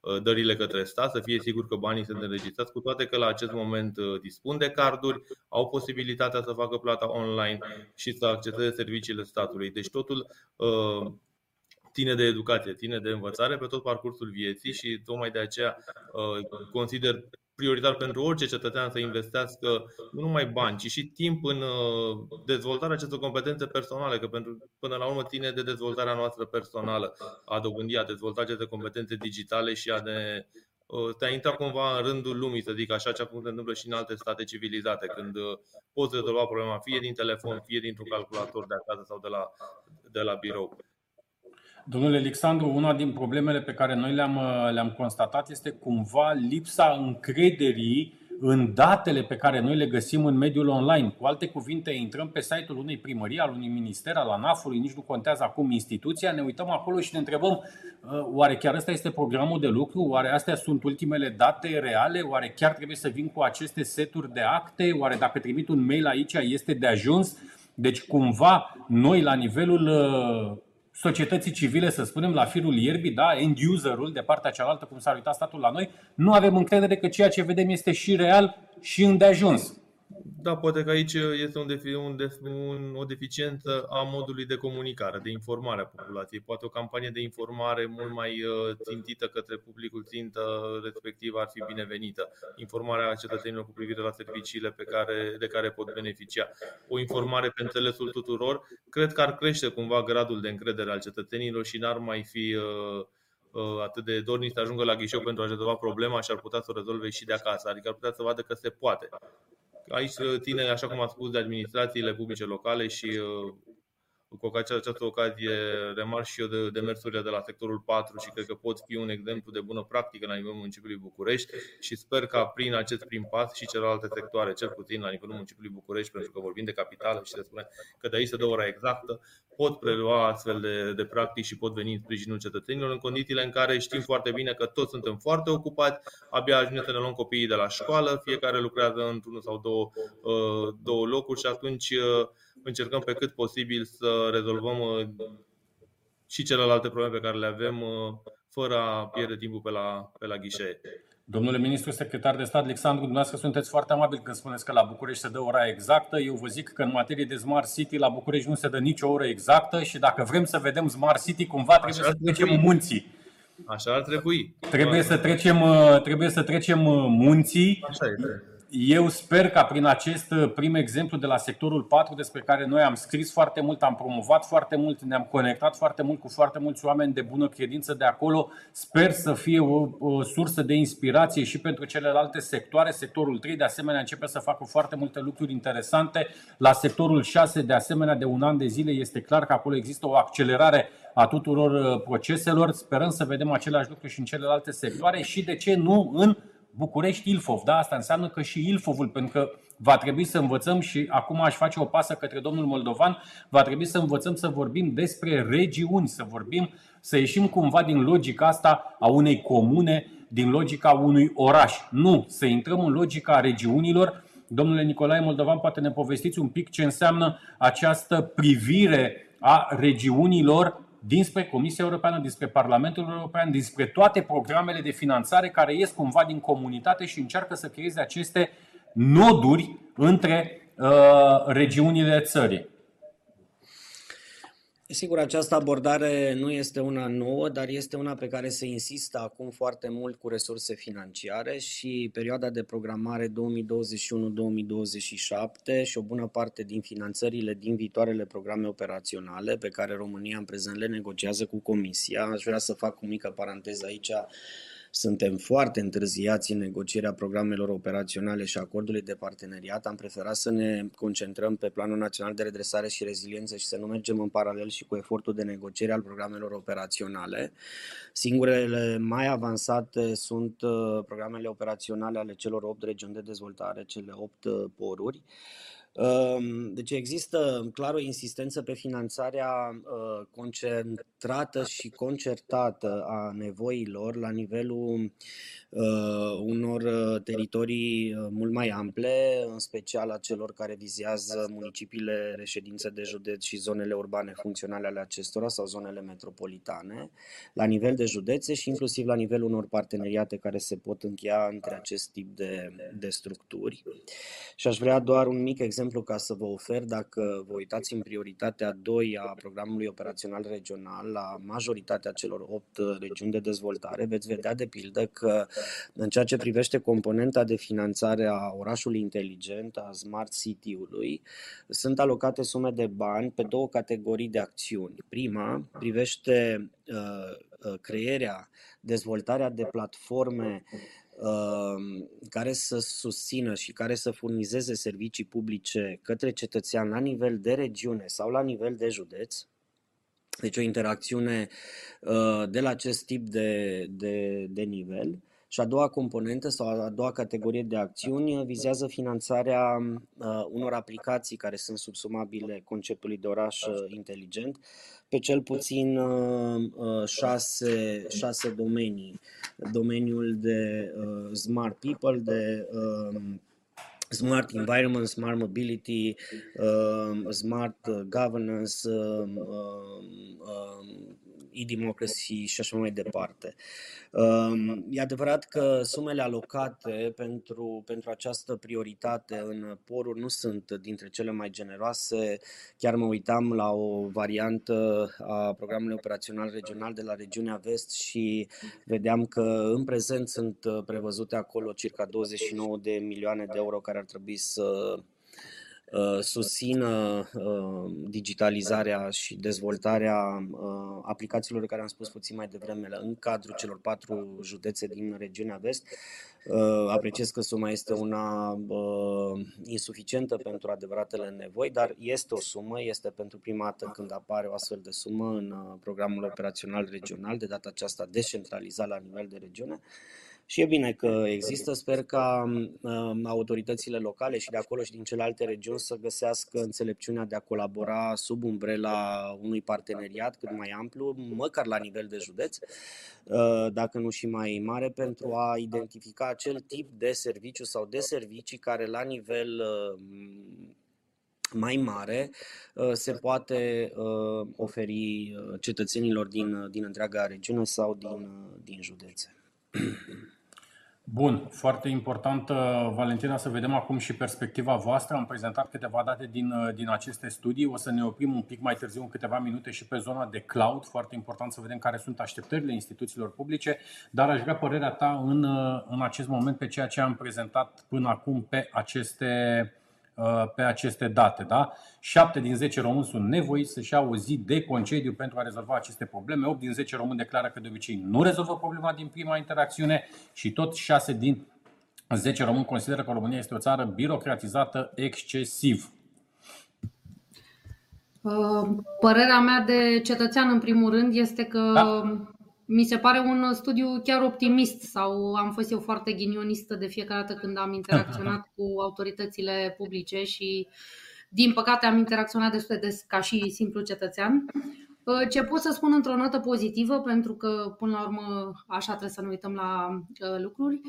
uh, dările către stat, să fie sigur că banii sunt înregistrați, cu toate că la acest moment uh, dispun de carduri, au posibilitatea să facă plata online și să acceseze serviciile statului. Deci totul uh, ține de educație, ține de învățare pe tot parcursul vieții și tocmai de aceea consider prioritar pentru orice cetățean să investească nu numai bani, ci și timp în uh, dezvoltarea acestor competențe personale, că pentru, până la urmă ține de dezvoltarea noastră personală, a dobândi, a dezvolta aceste competențe digitale și a ne uh, te-a intrat cumva în rândul lumii, să zic așa, cum se întâmplă și în alte state civilizate, când uh, poți rezolva problema fie din telefon, fie dintr-un calculator de acasă sau de la, de la birou.
Domnule Alexandru, una din problemele pe care noi le-am, le-am constatat este cumva lipsa încrederii în datele pe care noi le găsim în mediul online. Cu alte cuvinte, intrăm pe site-ul unei primării, al unui minister, al ANAF-ului, nici nu contează acum instituția, ne uităm acolo și ne întrebăm uh, oare chiar ăsta este programul de lucru, oare astea sunt ultimele date reale, oare chiar trebuie să vin cu aceste seturi de acte, oare dacă trimit un mail aici este de ajuns? Deci cumva noi la nivelul uh, societății civile, să spunem, la firul ierbii, da, end userul de partea cealaltă, cum s-ar uita statul la noi, nu avem încredere că ceea ce vedem este și real și îndeajuns.
Da, poate că aici este un defi, un, un, o deficiență a modului de comunicare, de informare a populației. Poate o campanie de informare mult mai uh, țintită către publicul țintă respectiv ar fi binevenită. Informarea cetățenilor cu privire la serviciile pe care, de care pot beneficia. O informare pe înțelesul tuturor, cred că ar crește cumva gradul de încredere al cetățenilor și n-ar mai fi uh, uh, atât de dornici să ajungă la ghișeu pentru a rezolva problema și ar putea să o rezolve și de acasă. Adică ar putea să vadă că se poate. Aici ține, așa cum am spus, de administrațiile publice locale și uh, cu această ocazie remarc și eu de demersurile de la sectorul 4 și cred că pot fi un exemplu de bună practică la nivelul municipiului București și sper ca prin acest prim pas și celelalte sectoare, cel puțin la nivelul municipiului București, pentru că vorbim de capitală și se spune că de aici se dă ora exactă, pot prelua astfel de, de practici și pot veni în sprijinul cetățenilor în condițiile în care știm foarte bine că toți suntem foarte ocupați, abia ajungem să ne luăm copiii de la școală, fiecare lucrează într-unul sau două, uh, două locuri și atunci uh, încercăm pe cât posibil să rezolvăm uh, și celelalte probleme pe care le avem fără a pierde timpul pe la, pe la ghișee.
Domnule ministru secretar de stat Alexandru, dumneavoastră sunteți foarte amabil când spuneți că la București se dă ora exactă. Eu vă zic că în materie de Smart City la București nu se dă nicio oră exactă și dacă vrem să vedem Smart City, cumva trebuie Așa să trecem munții.
Așa ar trebui.
Trebuie să trecem, uh, trebuie să trecem uh, munții.
Așa este
eu sper ca prin acest uh, prim exemplu de la sectorul 4, despre care noi am scris foarte mult, am promovat foarte mult, ne-am conectat foarte mult cu foarte mulți oameni de bună credință de acolo, sper să fie o, o sursă de inspirație și pentru celelalte sectoare. Sectorul 3, de asemenea, începe să facă foarte multe lucruri interesante. La sectorul 6, de asemenea, de un an de zile, este clar că acolo există o accelerare a tuturor uh, proceselor. Sperăm să vedem același lucru și în celelalte sectoare și, de ce nu, în București-Ilfov. Da, asta înseamnă că și Ilfovul, pentru că va trebui să învățăm și acum aș face o pasă către domnul Moldovan, va trebui să învățăm să vorbim despre regiuni, să vorbim, să ieșim cumva din logica asta a unei comune, din logica unui oraș. Nu, să intrăm în logica regiunilor. Domnule Nicolae Moldovan, poate ne povestiți un pic ce înseamnă această privire a regiunilor dinspre Comisia Europeană, dinspre Parlamentul European, dinspre toate programele de finanțare care ies cumva din comunitate și încearcă să creeze aceste noduri între uh, regiunile țării.
Sigur, această abordare nu este una nouă, dar este una pe care se insistă acum foarte mult cu resurse financiare și perioada de programare 2021-2027 și o bună parte din finanțările din viitoarele programe operaționale pe care România în prezent le negociază cu Comisia. Aș vrea să fac o mică paranteză aici suntem foarte întârziați în negocierea programelor operaționale și acordului de parteneriat. Am preferat să ne concentrăm pe Planul Național de Redresare și Reziliență și să nu mergem în paralel și cu efortul de negociere al programelor operaționale. Singurele mai avansate sunt uh, programele operaționale ale celor 8 regiuni de dezvoltare, cele 8 uh, poruri. Ehm, deci există clar o insistență pe finanțarea uh, concentrată și concertată a nevoilor la nivelul uh, unor uh, teritorii mult mai ample, în special a celor care vizează municipiile reședințe de județ și zonele urbane funcționale ale acestora sau zonele metropolitane, la nivel de județe și inclusiv la nivelul unor parteneriate care se pot încheia între acest tip de, de structuri. Și aș vrea doar un mic exemplu exemplu, ca să vă ofer, dacă vă uitați în prioritatea 2 a programului operațional regional, la majoritatea celor 8 regiuni de dezvoltare, veți vedea de pildă că în ceea ce privește componenta de finanțare a orașului inteligent, a Smart City-ului, sunt alocate sume de bani pe două categorii de acțiuni. Prima privește uh, uh crearea, dezvoltarea de platforme Um, care să susțină și care să furnizeze servicii publice către cetățean la nivel de regiune sau la nivel de județ. Deci o interacțiune uh, de la acest tip de, de, de nivel. Și a doua componentă sau a doua categorie de acțiuni vizează finanțarea uh, unor aplicații care sunt subsumabile conceptului de oraș uh, inteligent pe cel puțin uh, uh, șase, șase domenii. Domeniul de uh, smart people, de uh, smart environment, smart mobility, uh, smart governance, uh, uh, e-democracy și așa mai departe. Um, e adevărat că sumele alocate pentru, pentru această prioritate în poruri nu sunt dintre cele mai generoase. Chiar mă uitam la o variantă a programului operațional regional de la regiunea Vest și vedeam că în prezent sunt prevăzute acolo circa 29 de milioane de euro care ar trebui să Uh, susțină uh, digitalizarea și dezvoltarea uh, aplicațiilor care am spus puțin mai devreme în cadrul celor patru județe din regiunea vest. Apreciez că suma este una insuficientă pentru adevăratele nevoi, dar este o sumă, este pentru prima dată când apare o astfel de sumă în programul operațional regional, de data aceasta descentralizat la nivel de regiune. Și e bine că există, sper ca uh, autoritățile locale și de acolo și din celelalte regiuni să găsească înțelepciunea de a colabora sub umbrela unui parteneriat cât mai amplu, măcar la nivel de județ, uh, dacă nu și mai mare, pentru a identifica acel tip de serviciu sau de servicii care la nivel uh, mai mare se poate oferi cetățenilor din, din întreaga regiune sau din, din județe.
Bun, foarte important, Valentina, să vedem acum și perspectiva voastră. Am prezentat câteva date din, din aceste studii. O să ne oprim un pic mai târziu, în câteva minute, și pe zona de cloud. Foarte important să vedem care sunt așteptările instituțiilor publice, dar aș vrea părerea ta în, în acest moment pe ceea ce am prezentat până acum pe aceste Uh, pe aceste date. Da? 7 din 10 români sunt nevoiți să-și iau o zi de concediu pentru a rezolva aceste probleme. 8 din 10 români declară că de obicei nu rezolvă problema din prima interacțiune și tot 6 din 10 români consideră că România este o țară birocratizată excesiv.
Uh, părerea mea de cetățean, în primul rând, este că da mi se pare un studiu chiar optimist sau am fost eu foarte ghinionistă de fiecare dată când am interacționat cu autoritățile publice și din păcate am interacționat destul de des ca și simplu cetățean. Uh, ce pot să spun într-o notă pozitivă, pentru că până la urmă așa trebuie să ne uităm la uh, lucruri,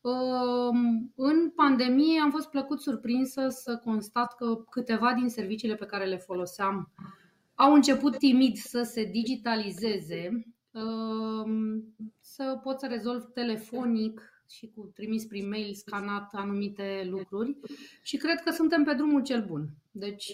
uh, în pandemie am fost plăcut surprinsă să constat că câteva din serviciile pe care le foloseam au început timid să se digitalizeze să pot să rezolv telefonic și cu trimis prin mail scanat anumite lucruri și cred că suntem pe drumul cel bun. Deci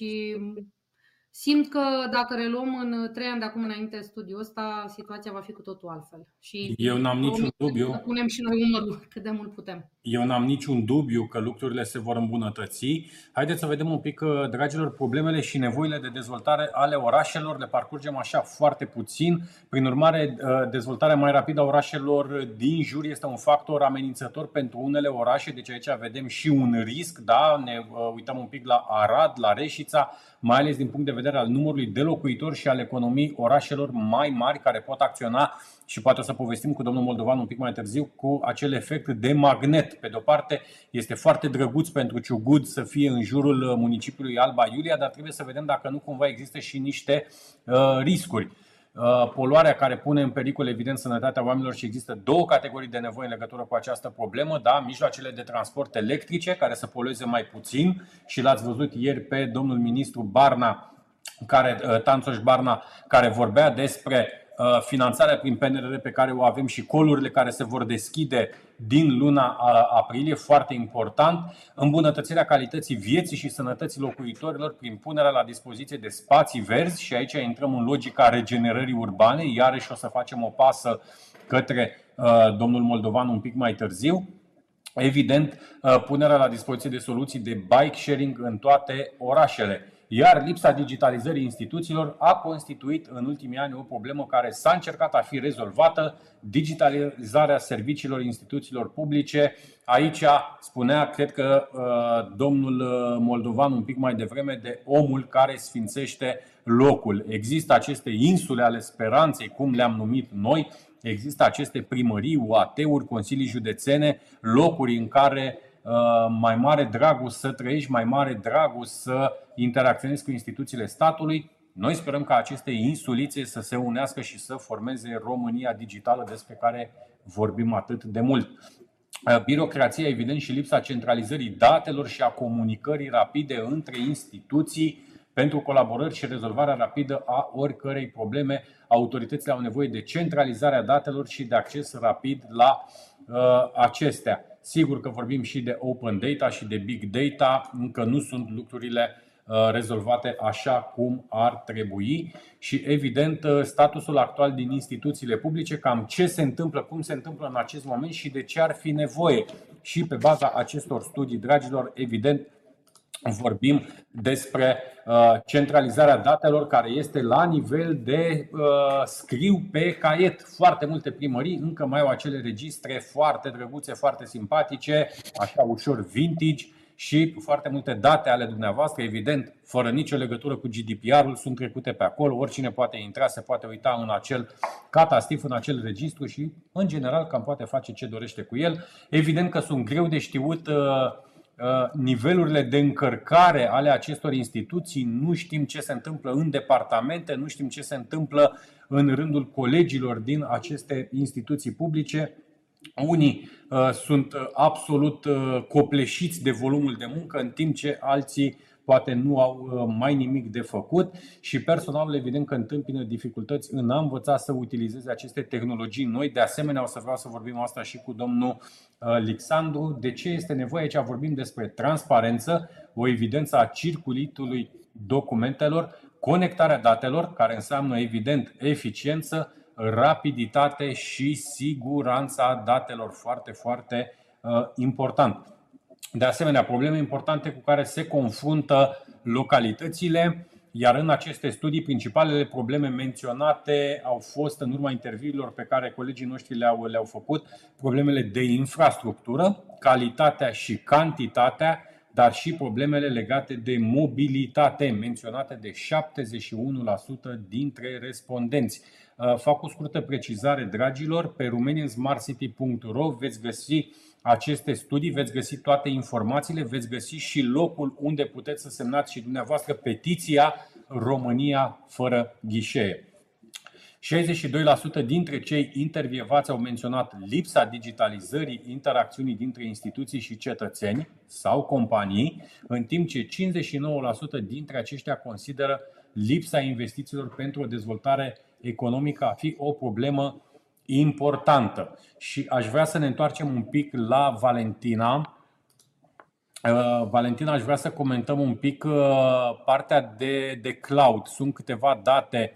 Simt că dacă reluăm în trei ani de acum înainte studiul ăsta, situația va fi cu totul altfel. Și
Eu n-am niciun dubiu.
Să punem și noi umărul cât de mult putem.
Eu n-am niciun dubiu că lucrurile se vor îmbunătăți. Haideți să vedem un pic, uh, dragilor, problemele și nevoile de dezvoltare ale orașelor. Le parcurgem așa foarte puțin. Prin urmare, uh, dezvoltarea mai rapidă a orașelor din jur este un factor amenințător pentru unele orașe. Deci aici vedem și un risc. Da? Ne uh, uităm un pic la Arad, la Reșița, mai ales din punct de vedere al numărului de locuitori și al economiei orașelor mai mari care pot acționa și poate o să povestim cu domnul Moldovan un pic mai târziu cu acel efect de magnet. Pe de-o parte, este foarte drăguț pentru Ciugud să fie în jurul municipiului Alba Iulia, dar trebuie să vedem dacă nu cumva există și niște uh, riscuri. Uh, poluarea care pune în pericol, evident, sănătatea oamenilor și există două categorii de nevoi în legătură cu această problemă. Da, mijloacele de transport electrice, care să polueze mai puțin și l-ați văzut ieri pe domnul ministru Barna, care, uh, Tanțoș Barna, care vorbea despre Uh, finanțarea prin PNRR pe care o avem și colurile care se vor deschide din luna aprilie, foarte important, îmbunătățirea calității vieții și sănătății locuitorilor prin punerea la dispoziție de spații verzi și aici intrăm în logica regenerării urbane, iarăși o să facem o pasă către uh, domnul Moldovan un pic mai târziu. Evident, uh, punerea la dispoziție de soluții de bike sharing în toate orașele iar lipsa digitalizării instituțiilor a constituit în ultimii ani o problemă care s-a încercat a fi rezolvată, digitalizarea serviciilor instituțiilor publice. Aici spunea, cred că uh, domnul uh, Moldovan un pic mai devreme, de omul care sfințește locul. Există aceste insule ale speranței, cum le-am numit noi, există aceste primării, UAT-uri, consilii județene, locuri în care Uh, mai mare dragul să trăiești, mai mare dragul să interacționezi cu instituțiile statului. Noi sperăm ca aceste insulițe să se unească și să formeze România digitală despre care vorbim atât de mult. Uh, birocrația, evident, și lipsa centralizării datelor și a comunicării rapide între instituții pentru colaborări și rezolvarea rapidă a oricărei probleme. Autoritățile au nevoie de centralizarea datelor și de acces rapid la uh, acestea. Sigur că vorbim și de open data și de big data, încă nu sunt lucrurile uh, rezolvate așa cum ar trebui și evident uh, statusul actual din instituțiile publice, cam ce se întâmplă, cum se întâmplă în acest moment și de ce ar fi nevoie. Și pe baza acestor studii, dragilor, evident, vorbim despre uh, centralizarea datelor care este la nivel de uh, scriu pe caiet. Foarte multe primării încă mai au acele registre foarte drăguțe, foarte simpatice, așa ușor vintage și foarte multe date ale dumneavoastră, evident, fără nicio legătură cu GDPR-ul, sunt trecute pe acolo. Oricine poate intra, se poate uita în acel catastif, în acel registru și, în general, cam poate face ce dorește cu el. Evident că sunt greu de știut uh, Uh, nivelurile de încărcare ale acestor instituții, nu știm ce se întâmplă în departamente, nu știm ce se întâmplă în rândul colegilor din aceste instituții publice. Unii uh, sunt absolut uh, copleșiți de volumul de muncă, în timp ce alții poate nu au uh, mai nimic de făcut și personalul evident că întâmpină dificultăți în a învăța să utilizeze aceste tehnologii noi. De asemenea, o să vreau să vorbim asta și cu domnul uh, Alexandru. De ce este nevoie? Aici vorbim despre transparență, o evidență a circulitului documentelor, conectarea datelor, care înseamnă evident eficiență, rapiditate și siguranța datelor foarte, foarte uh, important. De asemenea, probleme importante cu care se confruntă localitățile, iar în aceste studii, principalele probleme menționate au fost, în urma interviurilor pe care colegii noștri le-au, le-au făcut, problemele de infrastructură, calitatea și cantitatea, dar și problemele legate de mobilitate, menționate de 71% dintre respondenți. Uh, fac o scurtă precizare, dragilor, pe romaniansmartcity.ro veți găsi aceste studii, veți găsi toate informațiile, veți găsi și locul unde puteți să semnați și dumneavoastră petiția România fără ghișee. 62% dintre cei intervievați au menționat lipsa digitalizării interacțiunii dintre instituții și cetățeni sau companii, în timp ce 59% dintre aceștia consideră lipsa investițiilor pentru o dezvoltare economică a fi o problemă importantă. Și aș vrea să ne întoarcem un pic la Valentina, Uh, Valentina, aș vrea să comentăm un pic uh, partea de, de cloud. Sunt câteva date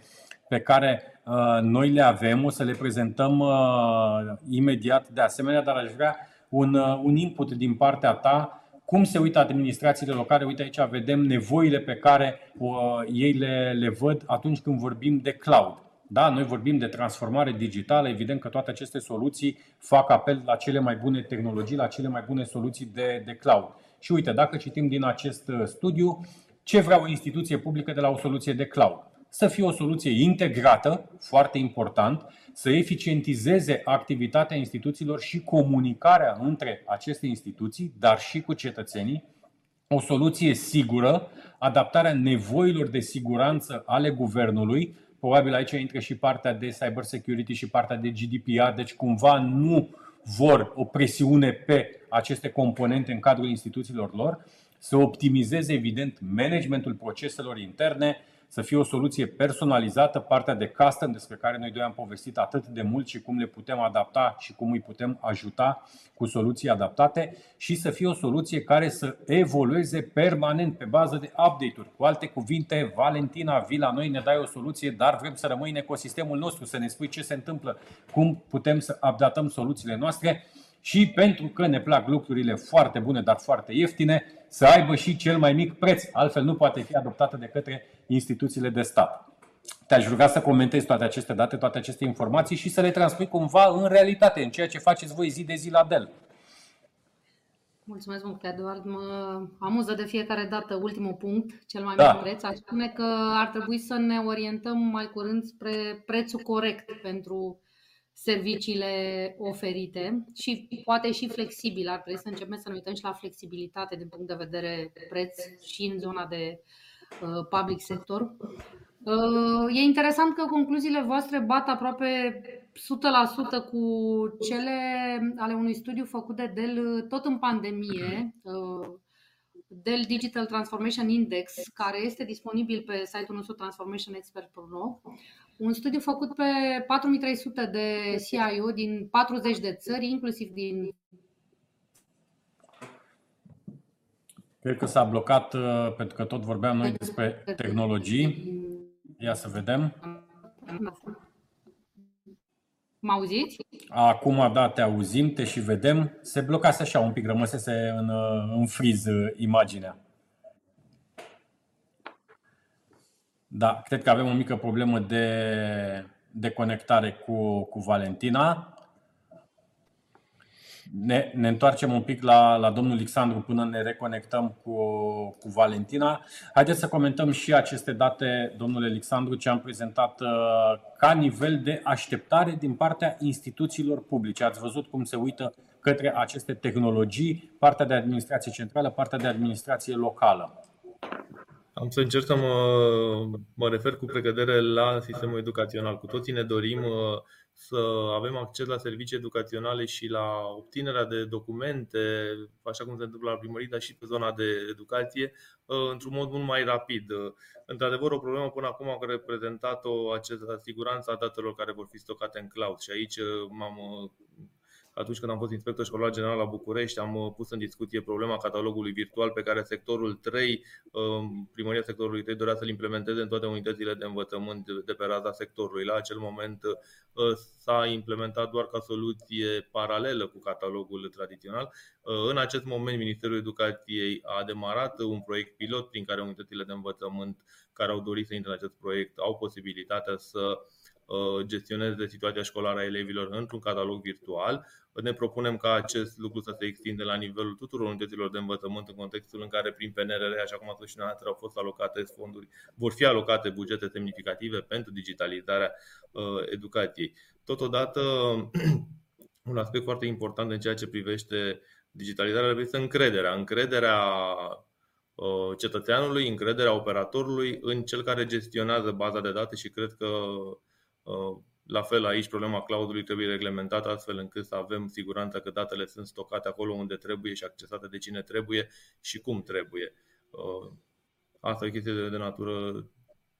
pe care uh, noi le avem, o să le prezentăm imediat de asemenea, dar aș vrea un, un input din partea ta. Cum se uită administrațiile locale? Uite aici vedem nevoile pe care ei le, le văd atunci când vorbim de cloud. Da, noi vorbim de transformare digitală, evident că toate aceste soluții fac apel la cele mai bune tehnologii, la cele mai bune soluții de, de cloud. Și uite, dacă citim din acest uh, studiu, ce vrea o instituție publică de la o soluție de cloud? Să fie o soluție integrată, foarte important, să eficientizeze activitatea instituțiilor și comunicarea între aceste instituții, dar și cu cetățenii, o soluție sigură, adaptarea nevoilor de siguranță ale guvernului, probabil aici intră și partea de cyber security și partea de GDPR, deci cumva nu vor o presiune pe aceste componente în cadrul instituțiilor lor, să optimizeze, evident, managementul proceselor interne, să fie o soluție personalizată, partea de custom despre care noi doi am povestit atât de mult și cum le putem adapta și cum îi putem ajuta cu soluții adaptate și să fie o soluție care să evolueze permanent pe bază de update-uri. Cu alte cuvinte, Valentina, vii la noi, ne dai o soluție, dar vrem să rămâi în ecosistemul nostru, să ne spui ce se întâmplă, cum putem să updatăm soluțiile noastre și pentru că ne plac lucrurile foarte bune, dar foarte ieftine, să aibă și cel mai mic preț. Altfel nu poate fi adoptată de către instituțiile de stat. Te-aș ruga să comentezi toate aceste date, toate aceste informații și să le transpui cumva în realitate, în ceea ce faceți voi zi de zi la Dell.
Mulțumesc mult, Eduard. Mă amuză de fiecare dată ultimul punct, cel mai da. mic preț. Aș spune că ar trebui să ne orientăm mai curând spre prețul corect pentru serviciile oferite și poate și flexibil. Ar trebui să începem să ne uităm și la flexibilitate din punct de vedere preț și în zona de uh, public sector. Uh, e interesant că concluziile voastre bat aproape 100% cu cele ale unui studiu făcut de Dell tot în pandemie, uh, Dell Digital Transformation Index, care este disponibil pe site-ul nostru Transformation Expert Pro un studiu făcut pe 4300 de CIO din 40 de țări, inclusiv din.
Cred că s-a blocat uh, pentru că tot vorbeam noi despre tehnologii. Ia să vedem.
Mă auziți?
Acum, da, te auzim, te și vedem. Se blocase așa un pic, rămăsese în, uh, în friz uh, imaginea. Da, cred că avem o mică problemă de, de conectare cu, cu Valentina. Ne, ne întoarcem un pic la, la domnul Alexandru până ne reconectăm cu, cu Valentina. Haideți să comentăm și aceste date, domnule Alexandru, ce am prezentat uh, ca nivel de așteptare din partea instituțiilor publice. Ați văzut cum se uită către aceste tehnologii, partea de administrație centrală, partea de administrație locală.
Am să încerc să mă, mă refer cu precădere la sistemul educațional. Cu toții ne dorim uh, să avem acces la servicii educaționale și la obținerea de documente, așa cum se întâmplă la primărie, dar și pe zona de educație, uh, într-un mod mult mai rapid. Uh, într-adevăr, o problemă până acum a reprezentat-o această siguranța datelor care vor fi stocate în cloud și aici m-am atunci când am fost inspector școlar general la București, am uh, pus în discuție problema catalogului virtual pe care sectorul 3, um, primăria sectorului 3 dorea să-l implementeze în toate unitățile de învățământ de pe raza sectorului. La acel moment uh, s-a implementat doar ca soluție paralelă cu catalogul tradițional. Uh, în acest moment, Ministerul Educației a demarat un proiect pilot prin care unitățile de învățământ care au dorit să intre în acest proiect au posibilitatea să gestioneze situația școlară a elevilor într-un catalog virtual. Ne propunem ca acest lucru să se extinde la nivelul tuturor unităților de învățământ în contextul în care prin PNRR, așa cum a spus și noastră, au fost alocate fonduri, vor fi alocate bugete semnificative pentru digitalizarea uh, educației. Totodată, un aspect foarte important în ceea ce privește digitalizarea este încrederea. Încrederea uh, cetățeanului, încrederea operatorului în cel care gestionează baza de date și cred că uh, la fel, aici problema cloudului trebuie reglementată astfel încât să avem siguranța că datele sunt stocate acolo unde trebuie și accesate de cine trebuie și cum trebuie. Uh, asta e o chestie de, de natură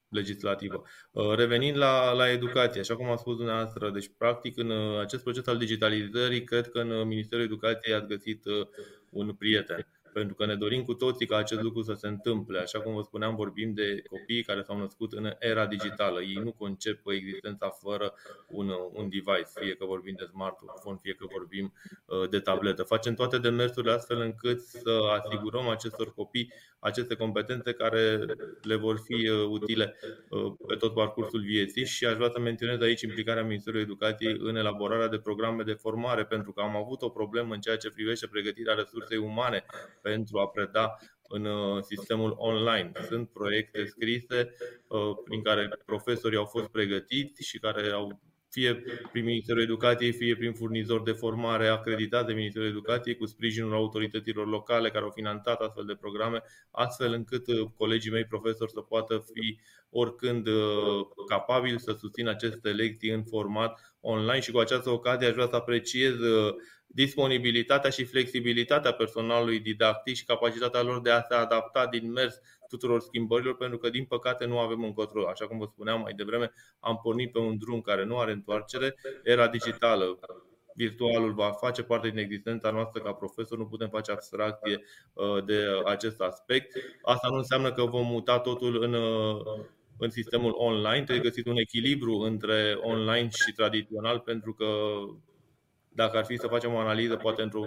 legislativă. Uh, revenind la, la educație, așa cum a spus dumneavoastră, deci practic în acest proces al digitalizării, cred că în Ministerul Educației ați găsit uh, un prieten. Pentru că ne dorim cu toții ca acest lucru să se întâmple. Așa cum vă spuneam, vorbim de copii care s-au născut în era digitală. Ei nu concep existența fără un, un device, fie că vorbim de smartphone, fie că vorbim uh, de tabletă. Facem toate demersurile astfel încât să asigurăm acestor copii aceste competențe care le vor fi uh, utile uh, pe tot parcursul vieții și aș vrea să menționez aici implicarea Ministerului Educației în elaborarea de programe de formare, pentru că am avut o problemă în ceea ce privește pregătirea resursei umane pentru a preda în uh, sistemul online. Sunt proiecte scrise prin care profesorii au fost pregătiți și care au fie prin Ministerul Educației, fie prin furnizori de formare acreditat de Ministerul Educației, cu sprijinul autorităților locale care au finanțat astfel de programe, astfel încât uh, colegii mei profesori să poată fi oricând uh, capabili să susțină aceste lecții în format online. Și cu această ocazie aș vrea să apreciez uh, disponibilitatea și flexibilitatea personalului didactic și capacitatea lor de a se adapta din mers tuturor schimbărilor, pentru că, din păcate, nu avem încotro. Așa cum vă spuneam mai devreme, am pornit pe un drum care nu are întoarcere. Era digitală, virtualul va face parte din existența noastră ca profesor, nu putem face abstracție uh, de acest aspect. Asta nu înseamnă că vom muta totul în uh, în sistemul online, trebuie găsit un echilibru între online și tradițional, pentru că dacă ar fi să facem o analiză, poate într-o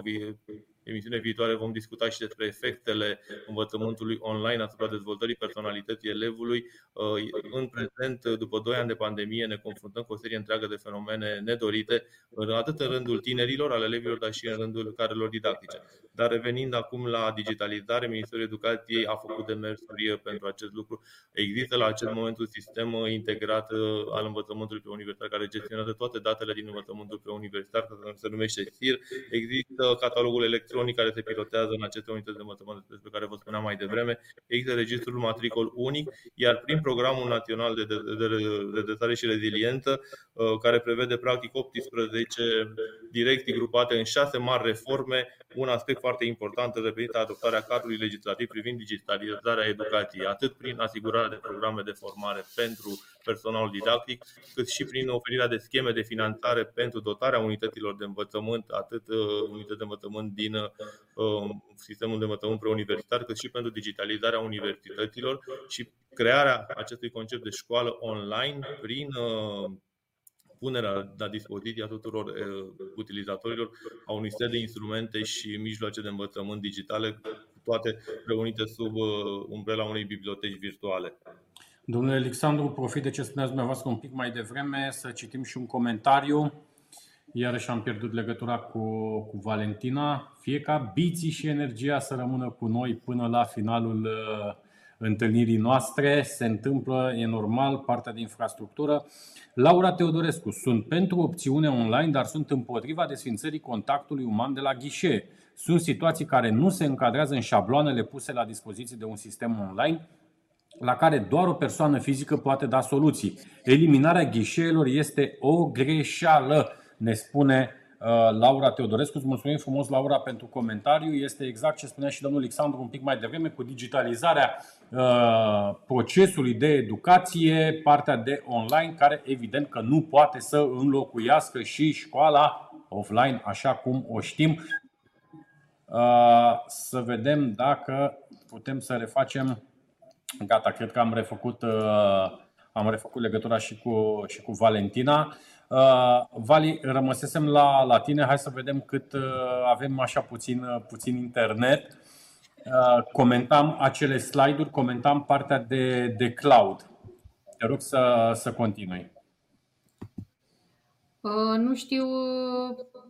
emisiune viitoare vom discuta și despre efectele învățământului online asupra dezvoltării personalității elevului. Uh, în prezent, după 2 ani de pandemie, ne confruntăm cu o serie întreagă de fenomene nedorite, atât în rândul tinerilor, ale elevilor, dar și în rândul carelor didactice. Dar revenind acum la digitalizare, Ministerul Educației a făcut demersuri pentru acest lucru. Există la acest moment un sistem integrat uh, al învățământului pe universitar care gestionează toate datele din învățământul pe universitar, care se numește SIR. Există catalogul electronic electronic care se pilotează în aceste unități de învățământ despre care vă spuneam mai devreme. Există registrul matricol unic, iar prin programul național de redresare și reziliență, uh, care prevede practic 18 direcții grupate în șase mari reforme, un aspect foarte important reprezintă adoptarea cadrului legislativ privind digitalizarea educației, atât prin asigurarea de programe de formare pentru personalul didactic, cât și prin oferirea de scheme de finanțare pentru dotarea unităților de învățământ, atât uh, unități de învățământ din uh, sistemul de învățământ preuniversitar, cât și pentru digitalizarea universităților și crearea acestui concept de școală online prin uh, punerea la dispoziția tuturor utilizatorilor a unui set de instrumente și mijloace de învățământ digitale, toate reunite sub umbrela unei biblioteci virtuale.
Domnule Alexandru, profit de ce spuneați dumneavoastră un pic mai devreme, să citim și un comentariu. Iarăși am pierdut legătura cu, cu Valentina. Fie ca biții și energia să rămână cu noi până la finalul uh, întâlnirii noastre. Se întâmplă, e normal, partea de infrastructură. Laura Teodorescu, sunt pentru opțiune online, dar sunt împotriva desfințării contactului uman de la ghișe. Sunt situații care nu se încadrează în șabloanele puse la dispoziție de un sistem online la care doar o persoană fizică poate da soluții. Eliminarea ghișeelor este o greșeală, ne spune uh, Laura Teodorescu. Îți mulțumim frumos, Laura, pentru comentariu. Este exact ce spunea și domnul Alexandru un pic mai devreme cu digitalizarea uh, procesului de educație, partea de online, care evident că nu poate să înlocuiască și școala offline, așa cum o știm. Uh, să vedem dacă putem să refacem Gata, cred că am refăcut, uh, am refăcut legătura și cu, și cu Valentina. Uh, Vali, rămăsesem la, la tine, hai să vedem cât uh, avem așa puțin, puțin internet. Comentam acele slide-uri, comentam partea de, de cloud. Te rog să, să continui.
Nu știu,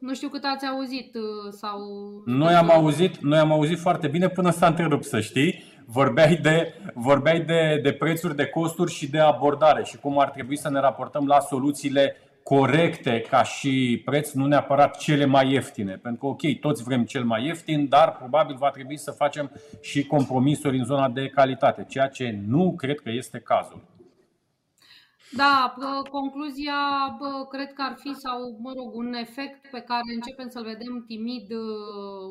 nu știu cât ați auzit sau.
Noi am auzit, noi am auzit foarte bine până s-a întrerupt, să știi vorbeai de, vorbeai de, de prețuri, de costuri și de abordare și cum ar trebui să ne raportăm la soluțiile corecte ca și preț, nu neapărat cele mai ieftine. Pentru că, ok, toți vrem cel mai ieftin, dar probabil va trebui să facem și compromisuri în zona de calitate, ceea ce nu cred că este cazul.
Da, concluzia cred că ar fi, sau mă rog, un efect pe care începem să-l vedem timid,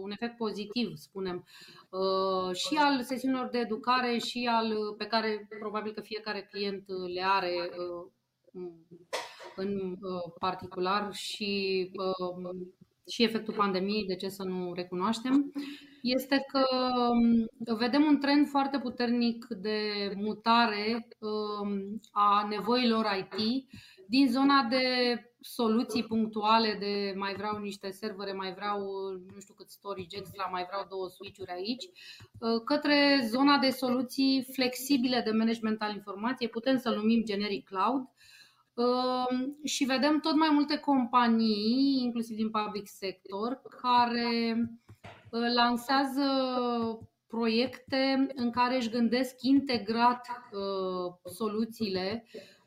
un efect pozitiv, spunem, uh, și al sesiunilor de educare și al pe care probabil că fiecare client le are uh, în uh, particular și și efectul pandemiei, de ce să nu recunoaștem, este că um, vedem un trend foarte puternic de mutare um, a nevoilor IT din zona de soluții punctuale de mai vreau niște servere, mai vreau nu știu cât storage extra, mai vreau două switch-uri aici, uh, către zona de soluții flexibile de management al informației, putem să numim generic cloud, uh, și vedem tot mai multe companii, inclusiv din public sector, care uh, lansează proiecte în care își gândesc integrat soluțiile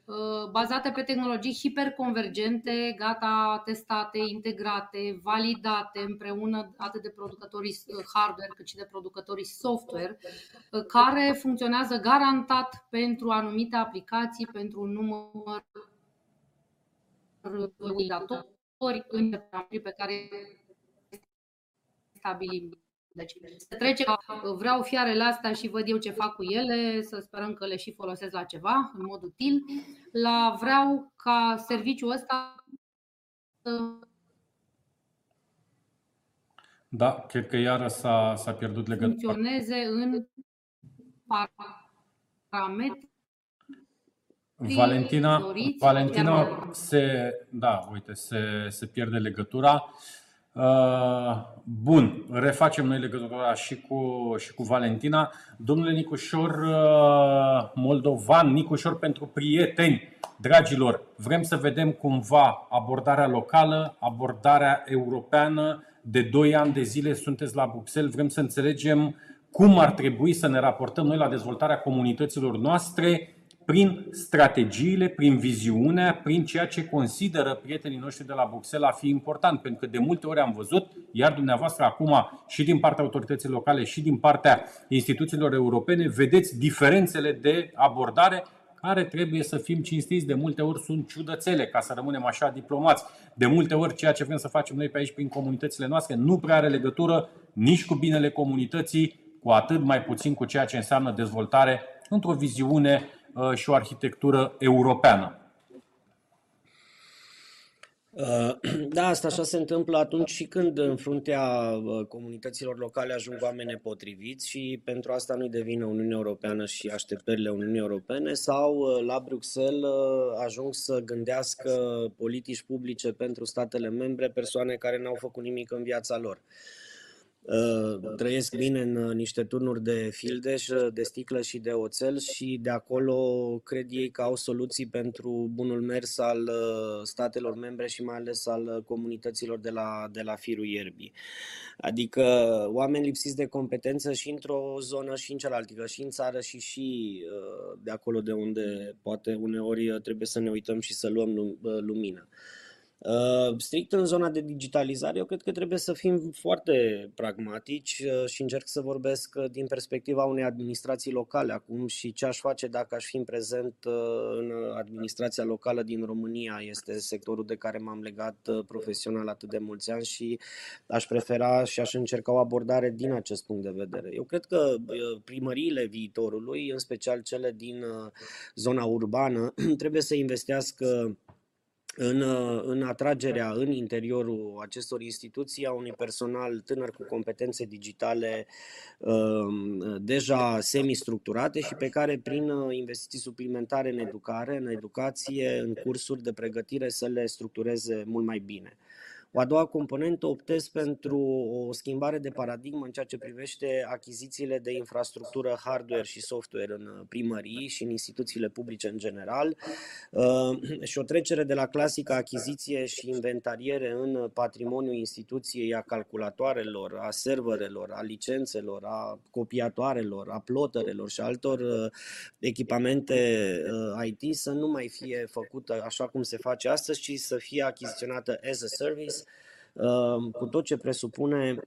Uh, bazate pe tehnologii hiperconvergente, gata testate, integrate, validate împreună atât de producătorii uh, hardware cât și de producătorii software, uh, care funcționează garantat pentru anumite aplicații, pentru un număr de utilizatori în pe care stabilim deci să trece vreau fiarele astea și văd eu ce fac cu ele, să sperăm că le și folosesc la ceva, în mod util, la vreau ca serviciul ăsta
da, cred că iară s-a, s-a pierdut legătura.
Funcționeze în parametri
Valentina, Valentina se, da, uite, se, se pierde legătura. Uh, bun, refacem noi legătura și cu, și cu Valentina. Domnule Nicușor uh, Moldovan, Nicușor pentru prieteni, dragilor, vrem să vedem cumva abordarea locală, abordarea europeană. De 2 ani de zile sunteți la Bruxelles, vrem să înțelegem cum ar trebui să ne raportăm noi la dezvoltarea comunităților noastre prin strategiile, prin viziunea, prin ceea ce consideră prietenii noștri de la Bruxelles a fi important. Pentru că de multe ori am văzut, iar dumneavoastră acum și din partea autorității locale și din partea instituțiilor europene, vedeți diferențele de abordare care trebuie să fim cinstiți. De multe ori sunt ciudățele, ca să rămânem așa diplomați. De multe ori ceea ce vrem să facem noi pe aici prin comunitățile noastre nu prea are legătură nici cu binele comunității, cu atât mai puțin cu ceea ce înseamnă dezvoltare într-o viziune Uh, și o arhitectură europeană.
Uh, da, asta așa se întâmplă atunci și când în fruntea uh, comunităților locale ajung oameni nepotriviți și pentru asta nu-i devină Uniunea Europeană și așteptările Uniunii Europene sau la Bruxelles ajung să gândească politici publice pentru statele membre persoane care n-au făcut nimic în viața lor. Uh, trăiesc bine în uh, niște turnuri de fildeș, uh, de sticlă și de oțel și de acolo cred ei că au soluții pentru bunul mers al statelor membre și mai ales al comunităților de la, de la firul ierbii. Adică oameni lipsiți de competență și într-o zonă și în cealaltă, adică și în țară și și de acolo de unde poate uneori trebuie să ne uităm și să luăm lumina. Uh, strict în zona de digitalizare, eu cred că trebuie să fim foarte pragmatici uh, și încerc să vorbesc uh, din perspectiva unei administrații locale acum și ce aș face dacă aș fi în prezent în administrația locală din România. Este sectorul de care m-am legat profesional atât de mulți ani și aș prefera și aș încerca o abordare din acest punct de vedere. Eu cred că primăriile viitorului, în special cele din zona urbană, trebuie să investească în, uh, în atragerea în interiorul acestor instituții a unui personal tânăr cu competențe digitale um, deja semi-structurate și pe care prin uh, investiții suplimentare în educare, în educație, în cursuri de pregătire să le structureze mult mai bine. O a doua componentă optez pentru o schimbare de paradigmă în ceea ce privește achizițiile de infrastructură hardware și software în primării și în instituțiile publice în general uh, și o trecere de la clasica achiziție și inventariere în patrimoniul instituției a calculatoarelor, a serverelor, a licențelor, a copiatoarelor, a ploterelor și altor uh, echipamente uh, IT să nu mai fie făcută așa cum se face astăzi, ci să fie achiziționată as a service Uh, cu tot ce presupune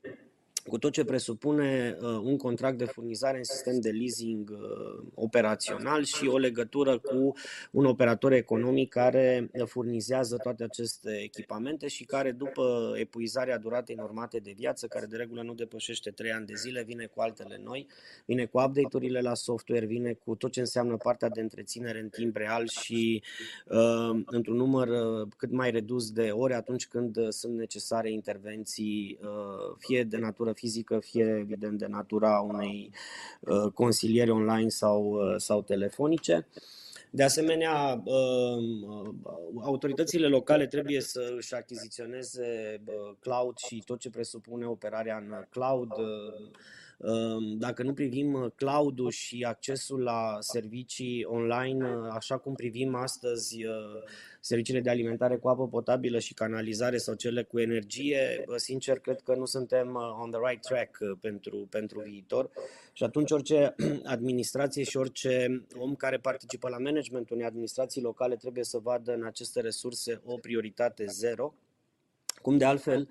cu tot ce presupune uh, un contract de furnizare în sistem de leasing uh, operațional și o legătură cu un operator economic care furnizează toate aceste echipamente și care după epuizarea duratei normate de viață, care de regulă nu depășește 3 ani de zile, vine cu altele noi, vine cu update-urile la software, vine cu tot ce înseamnă partea de întreținere în timp real și uh, într-un număr uh, cât mai redus de ore atunci când sunt necesare intervenții uh, fie de natură fizică, fie evident de natura unei uh, consilieri online sau, uh, sau telefonice. De asemenea, uh, autoritățile locale trebuie să își achiziționeze cloud și tot ce presupune operarea în cloud, dacă nu privim uh, cloud-ul și accesul la servicii online, uh, așa cum privim astăzi uh, serviciile de alimentare cu apă potabilă și canalizare sau cele cu energie, sincer, cred că nu suntem on the right track pentru, pentru viitor. Și atunci orice administrație și orice om care participă la managementul unei administrații locale trebuie să vadă în aceste resurse o prioritate zero. Cum de altfel,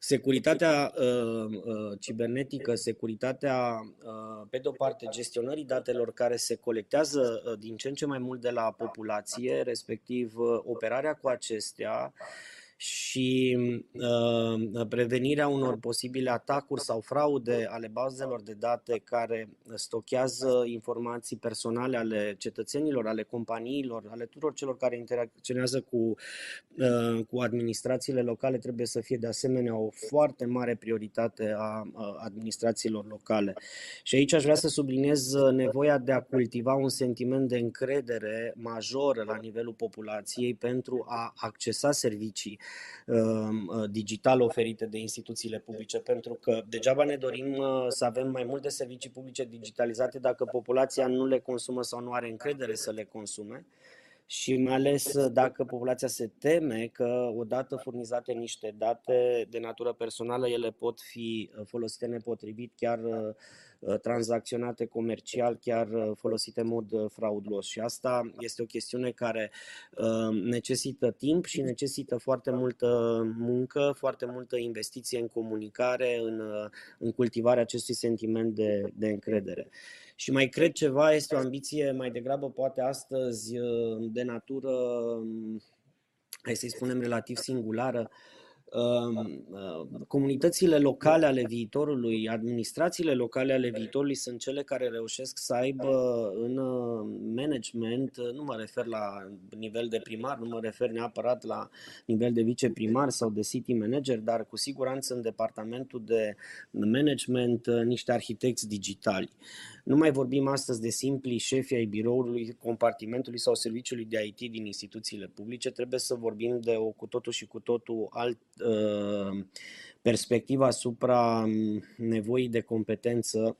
Securitatea uh, uh, cibernetică, securitatea, uh, pe de o parte, gestionării datelor care se colectează uh, din ce în ce mai mult de la populație, respectiv uh, operarea cu acestea, uh, și uh, prevenirea unor posibile atacuri sau fraude ale bazelor de date care stochează informații personale ale cetățenilor, ale companiilor, ale tuturor celor care interacționează cu, uh, cu administrațiile locale trebuie să fie de asemenea o foarte mare prioritate a administrațiilor locale. Și aici aș vrea să subliniez nevoia de a cultiva un sentiment de încredere major la nivelul populației pentru a accesa servicii Um, uh, digital oferite de instituțiile publice, pentru că degeaba ne dorim uh, să avem mai multe servicii publice digitalizate dacă populația nu le consumă sau nu are încredere să le consume și mai ales uh, dacă populația se teme că odată furnizate niște date de natură personală, ele pot fi folosite nepotrivit chiar Uh, tranzacționate comercial, chiar uh, folosite în mod uh, fraudulos. Și asta este o chestiune care necesită timp și necesită foarte multă muncă, foarte multă investiție în comunicare, în, în cultivarea acestui sentiment de, de încredere. Și mai cred ceva, este o ambiție mai degrabă poate astăzi de natură, hai să-i spunem, relativ singulară, Um, uh, comunitățile locale ale viitorului, administrațiile locale ale viitorului sunt cele care reușesc să aibă în uh, management, uh, nu mă refer la nivel de primar, nu mă refer neapărat la nivel de viceprimar sau de city manager, dar cu siguranță în departamentul de management niște arhitecți digitali. Nu mai vorbim astăzi de simpli șefi ai biroului, compartimentului sau serviciului de IT din instituțiile publice, trebuie să vorbim de o cu totul și cu totul alt uh, perspectivă asupra um, nevoii de competență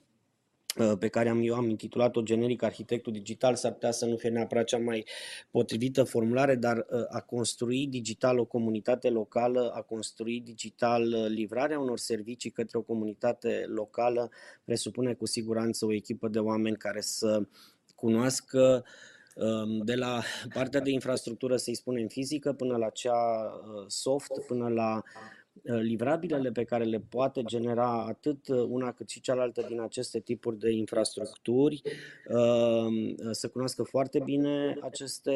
Uh, pe care am, eu am intitulat-o generic Arhitectul Digital, s-ar putea să nu fie neapărat cea mai potrivită formulare, dar uh, a construi digital o comunitate locală, a construi digital uh, livrarea unor servicii către o comunitate locală, presupune cu siguranță o echipă de oameni care să cunoască um, de la partea de infrastructură, să-i spunem fizică, până la cea soft, până la Uh, livrabilele pe care le poate genera atât una cât și cealaltă din aceste tipuri de infrastructuri, uh, să cunoască foarte bine aceste,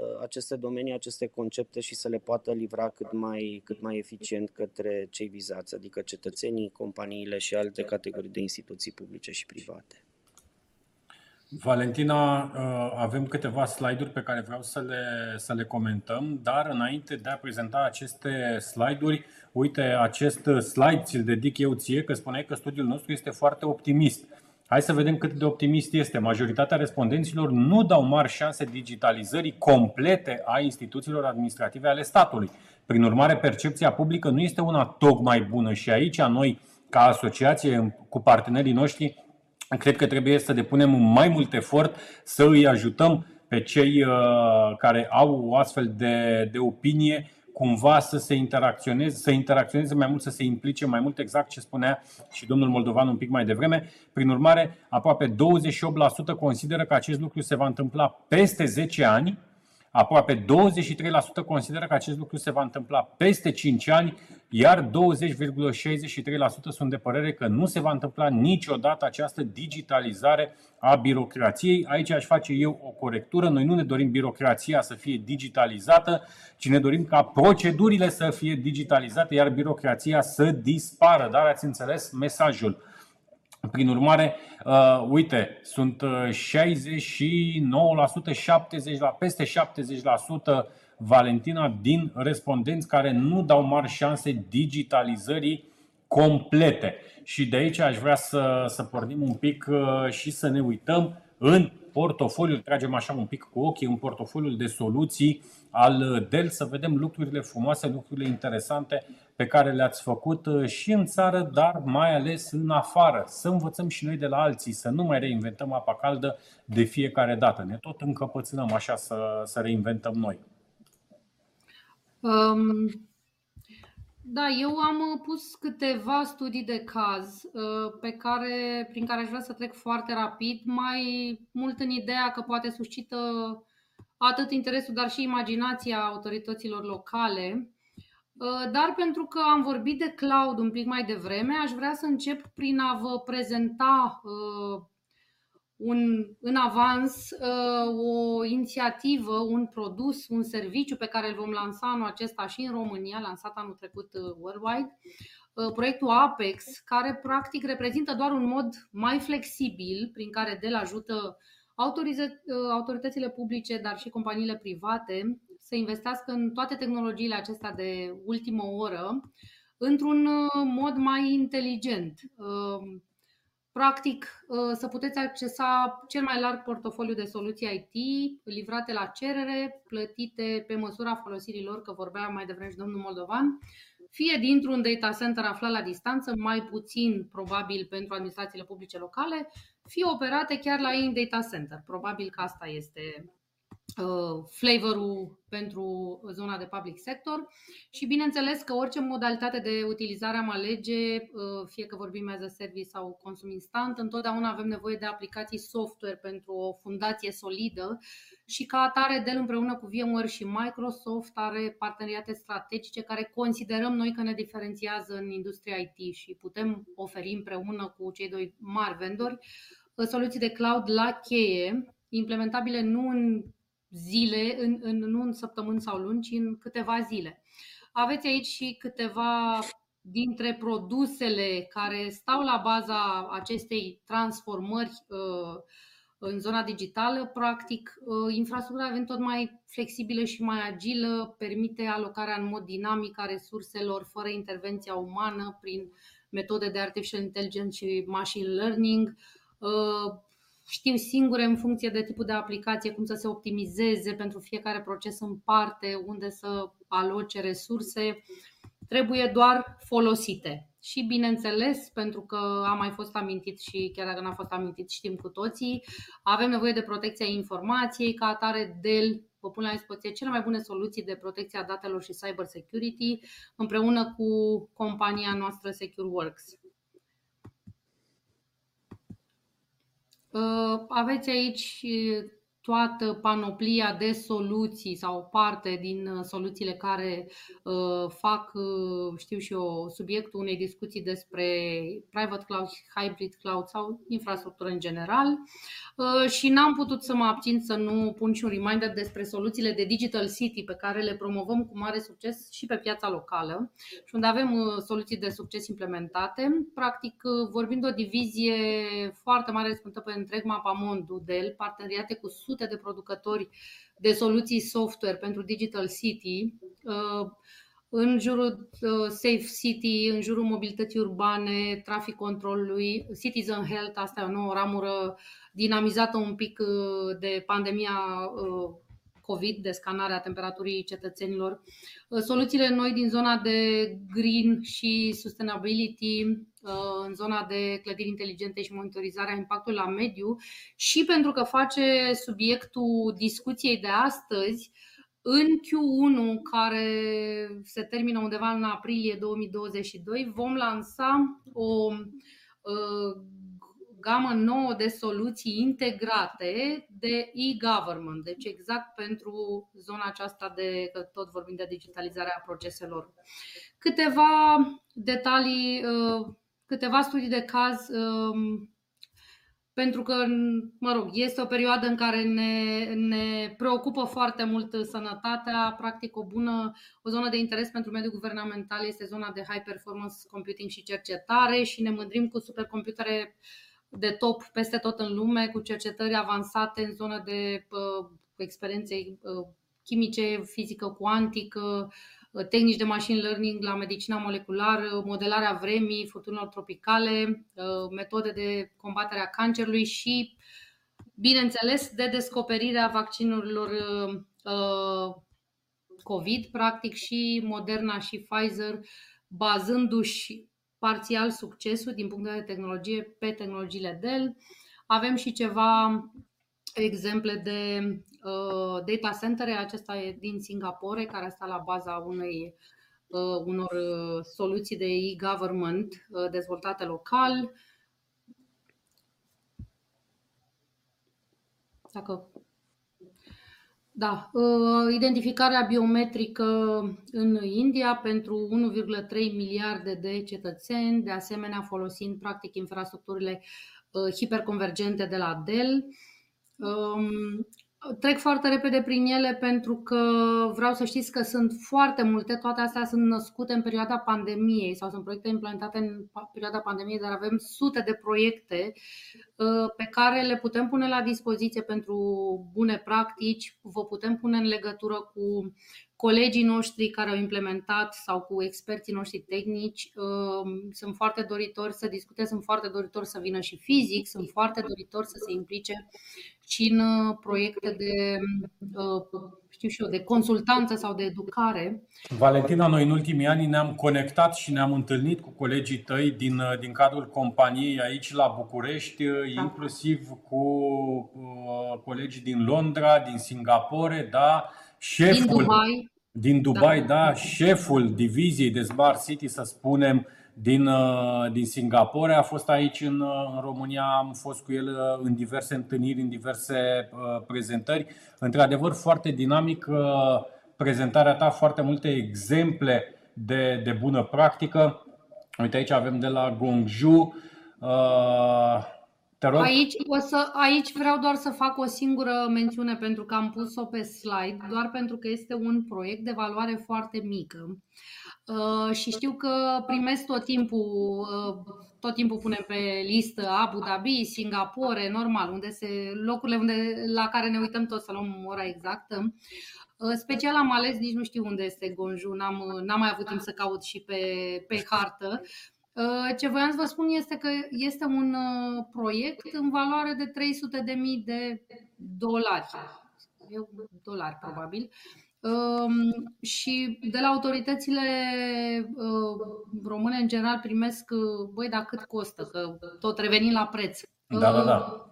uh, aceste domenii, aceste concepte și să le poată livra cât mai, cât mai eficient către cei vizați, adică cetățenii, companiile și alte categorii de instituții publice și private.
Valentina, uh, avem câteva slide-uri pe care vreau să le, să le comentăm, dar înainte de a prezenta aceste slide-uri, uite, acest slide ți-l dedic eu ție, că spuneai că studiul nostru este foarte optimist. Hai să vedem cât de optimist este. Majoritatea respondenților nu dau mari șanse digitalizării complete a instituțiilor administrative ale statului. Prin urmare, percepția publică nu este una tocmai bună și aici noi, ca asociație cu partenerii noștri, Cred că trebuie să depunem mai mult efort să îi ajutăm pe cei uh, care au o astfel de, de opinie cumva să se interacționeze, să interacționeze mai mult, să se implice mai mult, exact ce spunea și domnul Moldovan un pic mai devreme. Prin urmare, aproape 28% consideră că acest lucru se va întâmpla peste 10 ani, Aproape 23% consideră că acest lucru se va întâmpla peste 5 ani, iar 20,63% sunt de părere că nu se va întâmpla niciodată această digitalizare a birocrației. Aici aș face eu o corectură. Noi nu ne dorim birocrația să fie digitalizată, ci ne dorim ca procedurile să fie digitalizate, iar birocrația să dispară. Dar ați înțeles mesajul. Prin urmare, uh, uite, sunt 69%, uh, 70%, la peste 70% Valentina din respondenți care nu dau mari șanse digitalizării complete. Și de aici aș vrea să, să pornim un pic uh, și să ne uităm în portofoliul, tragem așa un pic cu ochii, în portofoliul de soluții al Dell, să vedem lucrurile frumoase, lucrurile interesante pe care le-ați făcut uh, și în țară, dar mai ales în afară. Să învățăm și noi de la alții, să nu mai reinventăm apa caldă de fiecare dată. Ne tot încăpățânăm așa să, să reinventăm noi.
Um, da, eu am pus câteva studii de caz uh, pe care, prin care aș vrea să trec foarte rapid, mai mult în ideea că poate suscită atât interesul, dar și imaginația autorităților locale. Uh, dar pentru că am vorbit de cloud un pic mai devreme, aș vrea să încep prin a vă prezenta uh, un, în avans uh, o inițiativă, un produs, un serviciu pe care îl vom lansa anul acesta și în România, lansat anul trecut worldwide, proiectul Apex, care practic reprezintă doar un mod mai flexibil prin care Dell ajută autoritățile publice, dar și companiile private să investească în toate tehnologiile acestea de ultimă oră într-un uh, mod mai inteligent. Uh, practic, uh, să puteți accesa cel mai larg portofoliu de soluții IT livrate la cerere, plătite pe măsura folosirii lor, că vorbea mai devreme și domnul Moldovan, fie dintr-un data center aflat la distanță, mai puțin probabil pentru administrațiile publice locale, fie operate chiar la ei în data center. Probabil că asta este Uh, flavorul pentru zona de public sector și bineînțeles că orice modalitate de utilizare am alege, uh, fie că vorbim as a service sau consum instant, întotdeauna avem nevoie de aplicații software pentru o fundație solidă și ca atare Dell împreună cu VMware și Microsoft are parteneriate strategice care considerăm noi că ne diferențiază în industria IT și putem oferi împreună cu cei doi mari vendori uh, soluții de cloud la cheie, implementabile nu în zile, în, în, nu în săptămâni sau luni, ci în câteva zile. Aveți aici și câteva dintre produsele care stau la baza acestei transformări uh, în zona digitală, practic, uh, infrastructura devine tot mai flexibilă și mai agilă, permite alocarea în mod dinamic a resurselor fără intervenția umană prin metode de artificial intelligence și machine learning, uh, știu singure în funcție de tipul de aplicație cum să se optimizeze pentru fiecare proces în parte, unde să aloce resurse, trebuie doar folosite. Și bineînțeles, pentru că a mai fost amintit și chiar dacă n-a fost amintit, știm cu toții, avem nevoie de protecția informației, ca atare Dell vă pun la dispoziție cele mai bune soluții de protecție a datelor și cyber security împreună cu compania noastră SecureWorks. Uh, aveți aici toată panoplia de soluții sau parte din uh, soluțiile care uh, fac, uh, știu și eu, subiectul unei discuții despre private cloud, hybrid cloud sau infrastructură în general. Și n-am putut să mă abțin să nu pun și un reminder despre soluțiile de Digital City pe care le promovăm cu mare succes și pe piața locală și unde avem soluții de succes implementate. Practic, vorbind o divizie foarte mare răspândită pe întreg mapamondul Dell, parteneriate cu sute de producători de soluții software pentru Digital City, uh, în jurul uh, Safe City, în jurul mobilității urbane, trafic controlului, Citizen Health, asta e o nouă ramură dinamizată un pic uh, de pandemia COVID, de scanare a temperaturii cetățenilor. Soluțiile noi din zona de green și sustainability Uh, în zona de clădiri inteligente și monitorizarea impactului la mediu și pentru că face subiectul discuției de astăzi în Q1, care se termină undeva în aprilie 2022, vom lansa o uh, gamă nouă de soluții integrate de e-government, deci exact pentru zona aceasta de, că tot vorbim de digitalizarea proceselor. Câteva detalii, uh, câteva studii de caz um, pentru că, mă rog, este o perioadă în care ne, ne preocupă foarte mult sănătatea. Practic, o bună, o zonă de interes pentru mediul guvernamental este zona de high performance computing și cercetare și ne mândrim cu supercomputere de top peste tot în lume, cu cercetări avansate în zona de uh, experiențe uh, chimice, fizică cuantică, Uh, tehnici de machine learning la medicina moleculară, modelarea vremii, furtunilor tropicale, uh, metode de combatere a cancerului și, bineînțeles, de descoperirea vaccinurilor uh, COVID, practic și Moderna și Pfizer, bazându-și parțial succesul din punct de vedere de tehnologie pe tehnologiile Dell. Avem și ceva exemple de uh, data center, acesta e din Singapore, care stă la baza unei uh, unor uh, soluții de e-government uh, dezvoltate local. Dacă da, uh, identificarea biometrică în India pentru 1,3 miliarde de cetățeni, de asemenea folosind practic infrastructurile uh, hiperconvergente de la Dell. Um, trec foarte repede prin ele pentru că vreau să știți că sunt foarte multe, toate astea sunt născute în perioada pandemiei sau sunt proiecte implementate în perioada pandemiei, dar avem sute de proiecte uh, pe care le putem pune la dispoziție pentru bune practici, vă putem pune în legătură cu colegii noștri care au implementat sau cu experții noștri tehnici. Uh, sunt foarte doritori să discute, sunt foarte doritori să vină și fizic, sunt foarte doritori să se implice și în uh, proiecte de, uh, știu și eu, de consultanță sau de educare.
Valentina, noi în ultimii ani ne-am conectat și ne-am întâlnit cu colegii tăi din, uh, din cadrul companiei aici la București, da. inclusiv cu uh, colegii din Londra, din Singapore, da, șeful
din Dubai,
din Dubai da. da, șeful diviziei de Smart City, să spunem, din, uh, din Singapore. A fost aici în, uh, în România, am fost cu el uh, în diverse întâlniri, în diverse uh, prezentări. Într-adevăr, foarte dinamic uh, prezentarea ta, foarte multe exemple de, de bună practică. Uite, aici avem de la Gongju. Uh, te rog.
Aici, o să, aici vreau doar să fac o singură mențiune pentru că am pus-o pe slide, doar pentru că este un proiect de valoare foarte mică. Uh, și știu că primesc tot timpul, uh, tot timpul punem pe listă Abu Dhabi, Singapore, normal, unde se, locurile unde, la care ne uităm tot să luăm ora exactă. Uh, special am ales, nici nu știu unde este Gonju, n-am, n-am mai avut timp să caut și pe, pe hartă. Ce voiam să vă spun este că este un proiect în valoare de 300.000 de dolari. Dolari, probabil. Um, și de la autoritățile uh, române, în general, primesc, uh, băi, dar cât costă, că tot revenim la preț.
Da, da, da.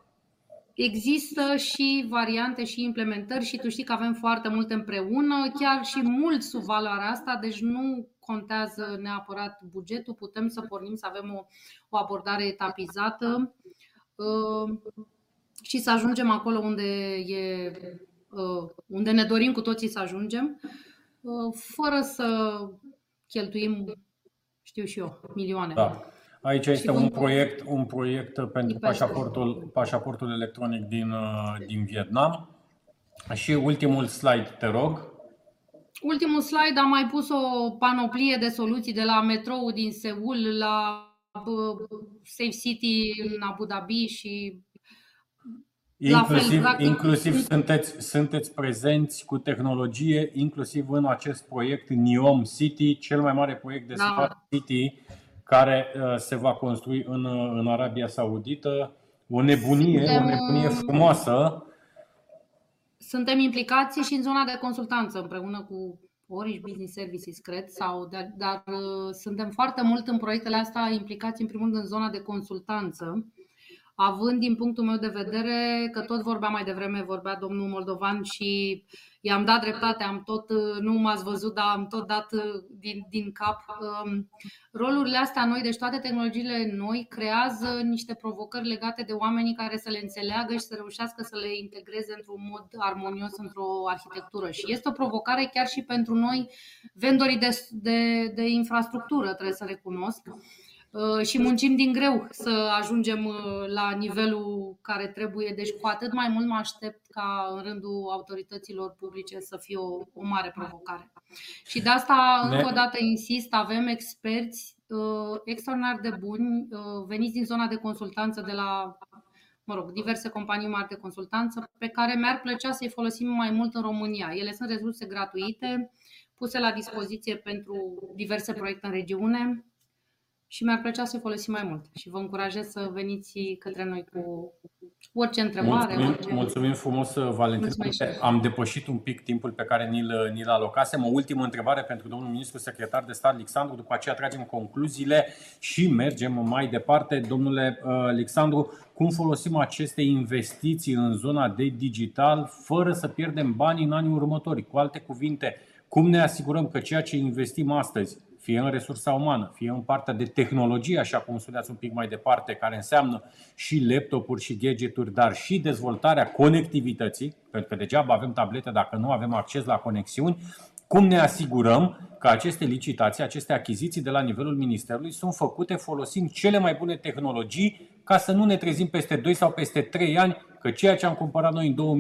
Există și variante și implementări și tu știi că avem foarte multe împreună, chiar și mult sub valoarea asta, deci nu contează neapărat bugetul, putem să pornim să avem o, o abordare etapizată uh, și să ajungem acolo unde e Uh, unde ne dorim cu toții să ajungem, uh, fără să cheltuim, știu și eu, milioane.
Da. Aici este un proiect, un proiect pentru pașaportul, pașaportul electronic din, uh, din Vietnam. Și ultimul slide, te rog.
Ultimul slide am mai pus o panoplie de soluții de la metrou din Seul la Safe City în Abu Dhabi și
Inclusiv, fel, inclusiv sunteți, sunteți prezenți cu tehnologie, inclusiv în acest proiect NIOM City, cel mai mare proiect de da. Smart City care uh, se va construi în, uh, în Arabia Saudită. O nebunie, suntem, o nebunie frumoasă.
Suntem implicați și în zona de consultanță împreună cu Orange Business Services, cred, sau, dar, dar uh, suntem foarte mult în proiectele astea implicați în primul rând în zona de consultanță având din punctul meu de vedere că tot vorbea mai devreme, vorbea domnul Moldovan și i-am dat dreptate, am tot, nu m-ați văzut, dar am tot dat din, din cap. Um, rolurile astea noi, deci toate tehnologiile noi, creează niște provocări legate de oamenii care să le înțeleagă și să reușească să le integreze într-un mod armonios într-o arhitectură. Și este o provocare chiar și pentru noi, vendorii de, de, de infrastructură, trebuie să recunosc. Uh, și muncim din greu să ajungem uh, la nivelul care trebuie. Deci cu atât mai mult mă aștept ca în rândul autorităților publice să fie o, o mare provocare. Și de asta, încă o dată insist, avem experți uh, extraordinar de buni, uh, veniți din zona de consultanță de la mă rog, diverse companii mari de consultanță pe care mi-ar plăcea să-i folosim mai mult în România. Ele sunt resurse gratuite, puse la dispoziție pentru diverse proiecte în regiune și mi-ar plăcea să folosim mai mult. Și vă încurajez să veniți către noi cu orice întrebare.
Mulțumim,
orice...
mulțumim frumos, Valentin. Am depășit un pic timpul pe care ni-l, ni-l alocasem. O ultimă întrebare pentru domnul ministru secretar de stat, Alexandru. După aceea tragem concluziile și mergem mai departe. Domnule uh, Alexandru, cum folosim aceste investiții în zona de digital fără să pierdem bani în anii următori? Cu alte cuvinte, cum ne asigurăm că ceea ce investim astăzi fie în resursa umană, fie în partea de tehnologie, așa cum spuneați un pic mai departe, care înseamnă și laptopuri și gadgeturi, dar și dezvoltarea conectivității, pentru că degeaba avem tablete dacă nu avem acces la conexiuni, cum ne asigurăm că aceste licitații, aceste achiziții de la nivelul Ministerului sunt făcute folosind cele mai bune tehnologii ca să nu ne trezim peste 2 sau peste 3 ani că ceea ce am cumpărat noi în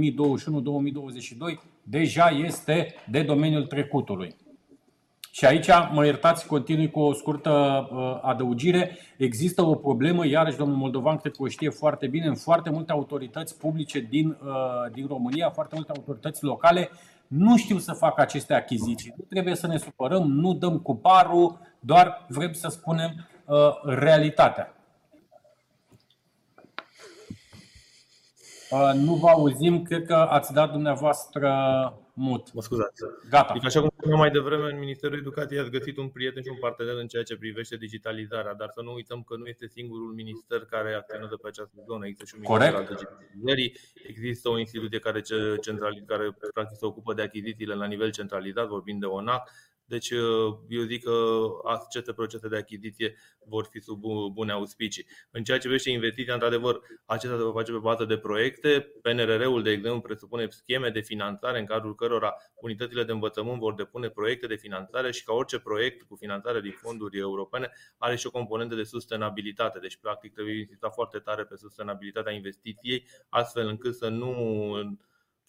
2021-2022 deja este de domeniul trecutului. Și aici, mă iertați, continui cu o scurtă uh, adăugire. Există o problemă, iarăși domnul Moldovan cred că o știe foarte bine, în foarte multe autorități publice din, uh, din România, foarte multe autorități locale, nu știu să facă aceste achiziții. Nu trebuie să ne supărăm, nu dăm cu parul, doar vrem să spunem uh, realitatea. Nu vă auzim, cred că ați dat dumneavoastră mut.
Mă scuzați.
Gata.
Adică, așa cum spuneam mai devreme, în Ministerul Educației ați găsit un prieten și un partener în ceea ce privește digitalizarea, dar să nu uităm că nu este singurul minister care acționează pe această zonă. Există și un minister al digitalizării, există o instituție care, centrali, care practic se ocupă de achizițiile la nivel centralizat, vorbim de ONAC, deci uh, eu zic că aceste procese de achiziție vor fi sub bune auspicii. În ceea ce privește investiția, într-adevăr, acesta se va face pe bază de proiecte. PNRR-ul, de exemplu, presupune scheme de finanțare în cadrul cărora unitățile de învățământ vor depune proiecte de finanțare și ca orice proiect cu finanțare din fonduri europene are și o componentă de sustenabilitate. Deci, practic, trebuie insista foarte tare pe sustenabilitatea investiției, astfel încât să nu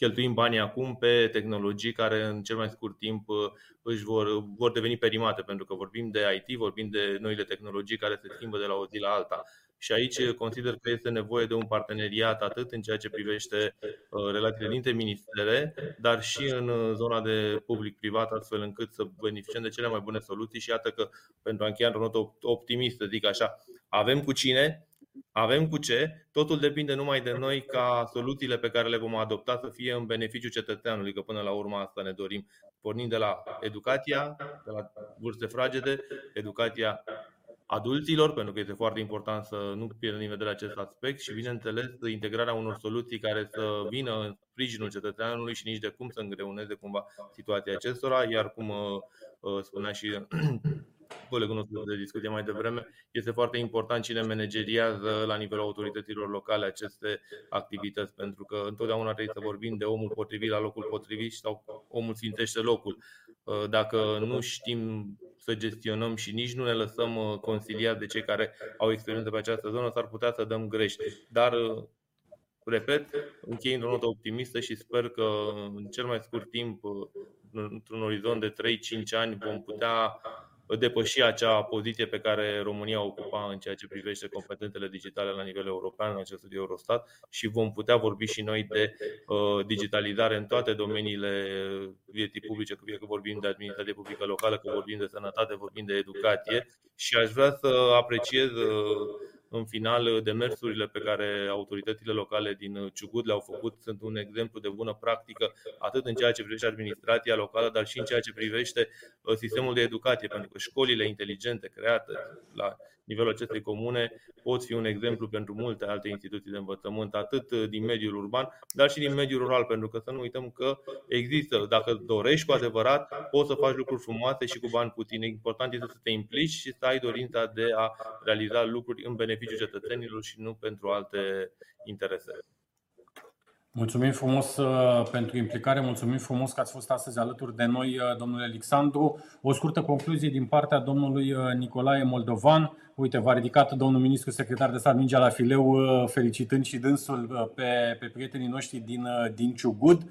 cheltuim banii acum pe tehnologii care în cel mai scurt timp uh, își vor, vor deveni perimate, pentru că vorbim de IT, vorbim de noile tehnologii care se schimbă de la o zi la alta. Și aici consider că este nevoie de un parteneriat atât în ceea ce privește uh, relațiile dintre ministere, dar și în uh, zona de public-privat, astfel încât să beneficiem de cele mai bune soluții și iată că, pentru a încheia într-o notă optimistă, zic așa, avem cu cine, avem cu ce, totul depinde numai de noi ca soluțiile pe care le vom adopta să fie în beneficiu cetățeanului, că până la urmă asta ne dorim, pornind de la educația, de la vârste fragede, educația adulților, pentru că este foarte important să nu pierdem din vedere acest aspect și, bineînțeles, integrarea unor soluții care să vină în sprijinul cetățeanului și nici de cum să îngreuneze cumva situația acestora, iar cum uh, uh, spunea și colegul nostru de discuție mai devreme, este foarte important cine manageriază la nivelul autorităților locale aceste activități, pentru că întotdeauna trebuie să vorbim de omul potrivit la locul potrivit sau omul sfintește locul. Uh, dacă nu știm să gestionăm și nici nu ne lăsăm uh, consiliați de cei care au experiență pe această zonă, s-ar putea să dăm greș. Dar uh, repet, închei într-o notă optimistă și sper că în cel mai scurt timp, într-un orizont de 3-5 ani, vom putea depăși acea poziție pe care România ocupa în ceea ce privește competențele digitale la nivel european, în acest studiu Eurostat, și vom putea vorbi și noi de uh, digitalizare în toate domeniile vieții publice, fie că vorbim de administrație publică locală, că vorbim de sănătate, vorbim de educație. Și aș vrea să apreciez uh, în final, demersurile pe care autoritățile locale din Ciugut le-au făcut sunt un exemplu de bună practică, atât în ceea ce privește administrația locală, dar și în ceea ce privește uh, sistemul de educație, pentru că școlile inteligente create la nivelul acestei comune pot fi un exemplu pentru multe alte instituții de învățământ, atât din mediul urban, dar și din mediul rural, pentru că să nu uităm că există, dacă dorești cu adevărat, poți să faci lucruri frumoase și cu bani puțini. Important este să te implici și să ai dorința de a realiza lucruri în beneficiul cetățenilor și nu pentru alte interese.
Mulțumim frumos uh, pentru implicare, mulțumim frumos că ați fost astăzi alături de noi, uh, domnule Alexandru. O scurtă concluzie din partea domnului uh, Nicolae Moldovan. Uite, v-a ridicat domnul ministru secretar de stat mingea la fileu, felicitând și dânsul pe, pe prietenii noștri din, din Ciugud.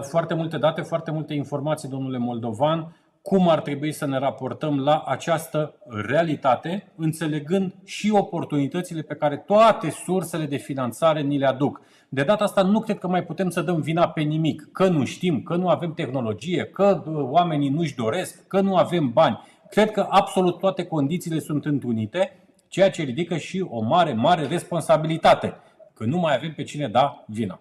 Foarte multe date, foarte multe informații, domnule Moldovan cum ar trebui să ne raportăm la această realitate, înțelegând și oportunitățile pe care toate sursele de finanțare ni le aduc. De data asta nu cred că mai putem să dăm vina pe nimic, că nu știm, că nu avem tehnologie, că uh, oamenii nu-și doresc, că nu avem bani. Cred că absolut toate condițiile sunt întrunite, ceea ce ridică și o mare, mare responsabilitate, că nu mai avem pe cine da vina.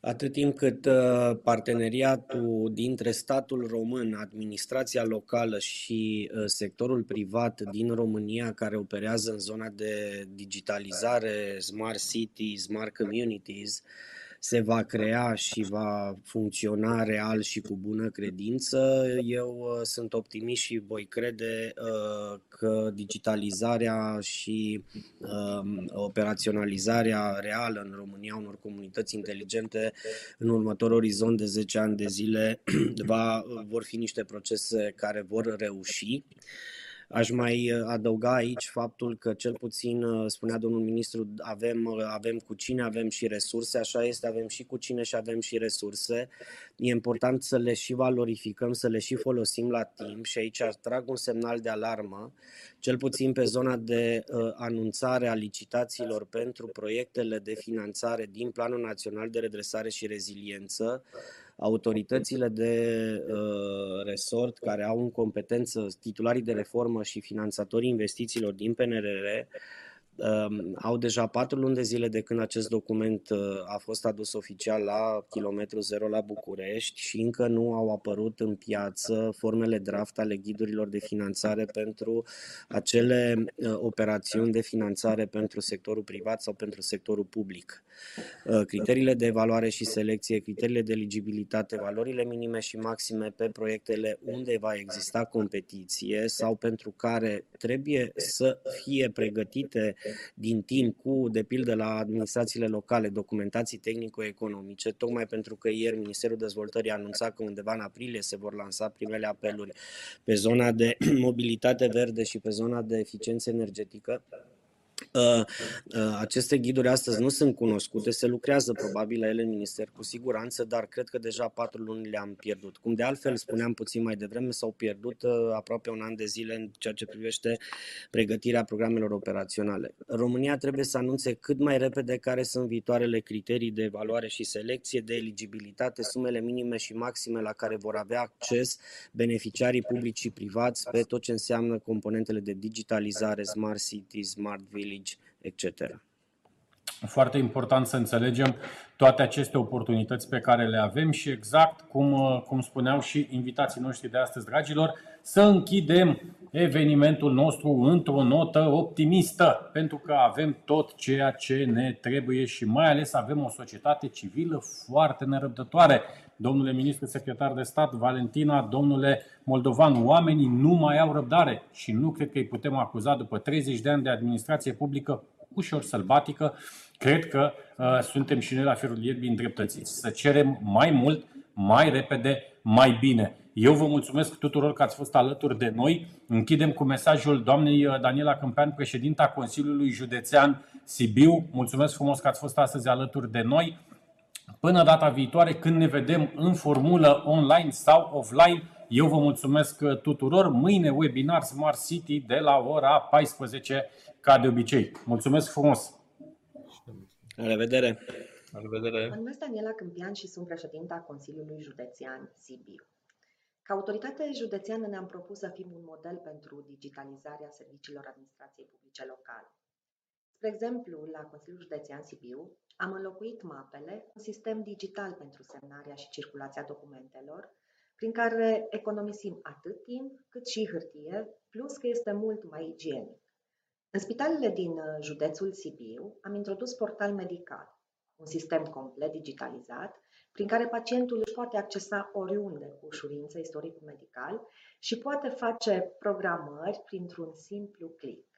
Atât timp cât uh, parteneriatul dintre statul român, administrația locală și uh, sectorul privat din România care operează în zona de digitalizare, smart city, smart communities, se va crea și va funcționa real și cu bună credință, eu uh, sunt optimist și voi crede uh, că digitalizarea și um, operaționalizarea reală în România unor comunități inteligente în următorul orizont de 10 ani de zile va, vor fi niște procese care vor reuși. Aș mai uh, adăuga aici faptul că cel puțin, uh, spunea domnul ministru, avem, uh, avem cu cine, avem și resurse, așa este, avem și cu cine și avem și resurse. E important să le și valorificăm, să le și folosim la timp și aici trag un semnal de alarmă, cel puțin pe zona de uh, anunțare a licitațiilor pentru proiectele de finanțare din Planul Național de Redresare și Reziliență autoritățile de uh, resort care au în competență titularii de reformă și finanțatorii investițiilor din PNRR Um, au deja patru luni de zile de când acest document uh, a fost adus oficial la kilometru zero la București și încă nu au apărut în piață formele draft ale ghidurilor de finanțare pentru acele uh, operațiuni de finanțare pentru sectorul privat sau pentru sectorul public. Uh, criteriile de evaluare și selecție, criteriile de eligibilitate, valorile minime și maxime pe proiectele unde va exista competiție sau pentru care trebuie să fie pregătite din timp cu, de pildă, la administrațiile locale, documentații tehnico-economice, tocmai pentru că ieri Ministerul Dezvoltării a anunțat că undeva în aprilie se vor lansa primele apeluri pe zona de mobilitate verde și pe zona de eficiență energetică. Uh, uh, aceste ghiduri astăzi nu sunt cunoscute, se lucrează probabil la ele în minister cu siguranță, dar cred că deja patru luni le-am pierdut. Cum de altfel spuneam puțin mai devreme, s-au pierdut uh, aproape un an de zile în ceea ce privește pregătirea programelor operaționale. România trebuie să anunțe cât mai repede care sunt viitoarele criterii de evaluare și selecție, de eligibilitate, sumele minime și maxime la care vor avea acces beneficiarii publici și privați pe tot ce înseamnă componentele de digitalizare, smart city, smart village, Village, etc.
Foarte important să înțelegem toate aceste oportunități pe care le avem și exact cum, uh, cum spuneau și invitații noștri de astăzi, dragilor, să închidem evenimentul nostru într-o notă optimistă, pentru că avem tot ceea ce ne trebuie și mai ales avem o societate civilă foarte nerăbdătoare. Domnule ministru secretar de stat, Valentina, domnule Moldovan, oamenii nu mai au răbdare și nu cred că îi putem acuza după 30 de ani de administrație publică ușor sălbatică. Cred că uh, suntem și noi la felul ierbii îndreptățiți. Să cerem mai mult, mai repede, mai bine. Eu vă mulțumesc tuturor că ați fost alături de noi. Închidem cu mesajul doamnei uh, Daniela Câmpean, președinta Consiliului Județean Sibiu. Mulțumesc frumos că ați fost astăzi alături de noi. Până data viitoare, când ne vedem în formulă online sau offline, eu vă mulțumesc uh, tuturor. Mâine webinar Smart City de la ora 14, ca de obicei. Mulțumesc frumos!
La revedere!
La revedere!
Mă numesc Daniela Câmpian și sunt președinta Consiliului Județean Sibiu. Ca autoritate județeană ne-am propus să fim un model pentru digitalizarea serviciilor administrației publice locale. Spre exemplu, la Consiliul Județean Sibiu am înlocuit mapele, un sistem digital pentru semnarea și circulația documentelor, prin care economisim atât timp cât și hârtie, plus că este mult mai igienic. În spitalele din uh, județul Sibiu am introdus portal medical, un sistem complet digitalizat, prin care pacientul își poate accesa oriunde cu ușurință istoricul medical și poate face programări printr-un simplu click.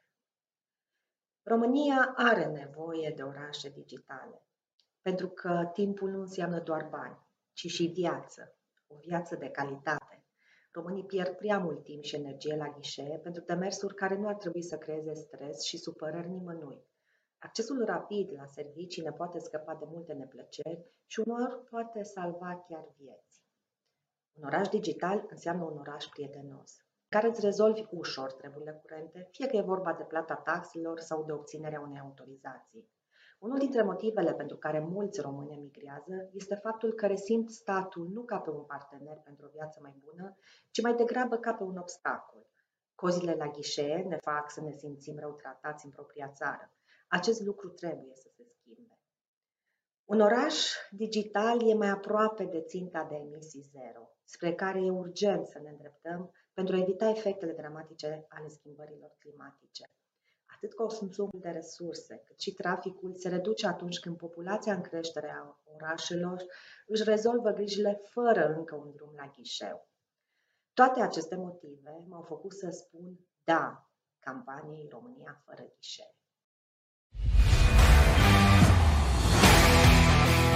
România are nevoie de orașe digitale, pentru că timpul nu înseamnă doar bani, ci și viață, o viață de calitate. Românii pierd prea mult timp și energie la ghișee pentru demersuri care nu ar trebui să creeze stres și supărări nimănui. Accesul rapid la servicii ne poate scăpa de multe neplăceri și unor poate salva chiar vieți. Un oraș digital înseamnă un oraș prietenos, care îți rezolvi ușor treburile curente, fie că e vorba de plata taxelor sau de obținerea unei autorizații. Unul dintre motivele pentru care mulți români emigrează este faptul că resimt statul nu ca pe un partener pentru o viață mai bună, ci mai degrabă ca pe un obstacol. Cozile la ghișee ne fac să ne simțim rău tratați în propria țară. Acest lucru trebuie să se schimbe. Un oraș digital e mai aproape de ținta de emisii zero, spre care e urgent să ne îndreptăm pentru a evita efectele dramatice ale schimbărilor climatice. Atât consumul de resurse, cât și traficul se reduce atunci când populația în creștere a orașelor își rezolvă grijile fără încă un drum la ghișeu. Toate aceste motive m-au făcut să spun da campaniei România fără ghișeu.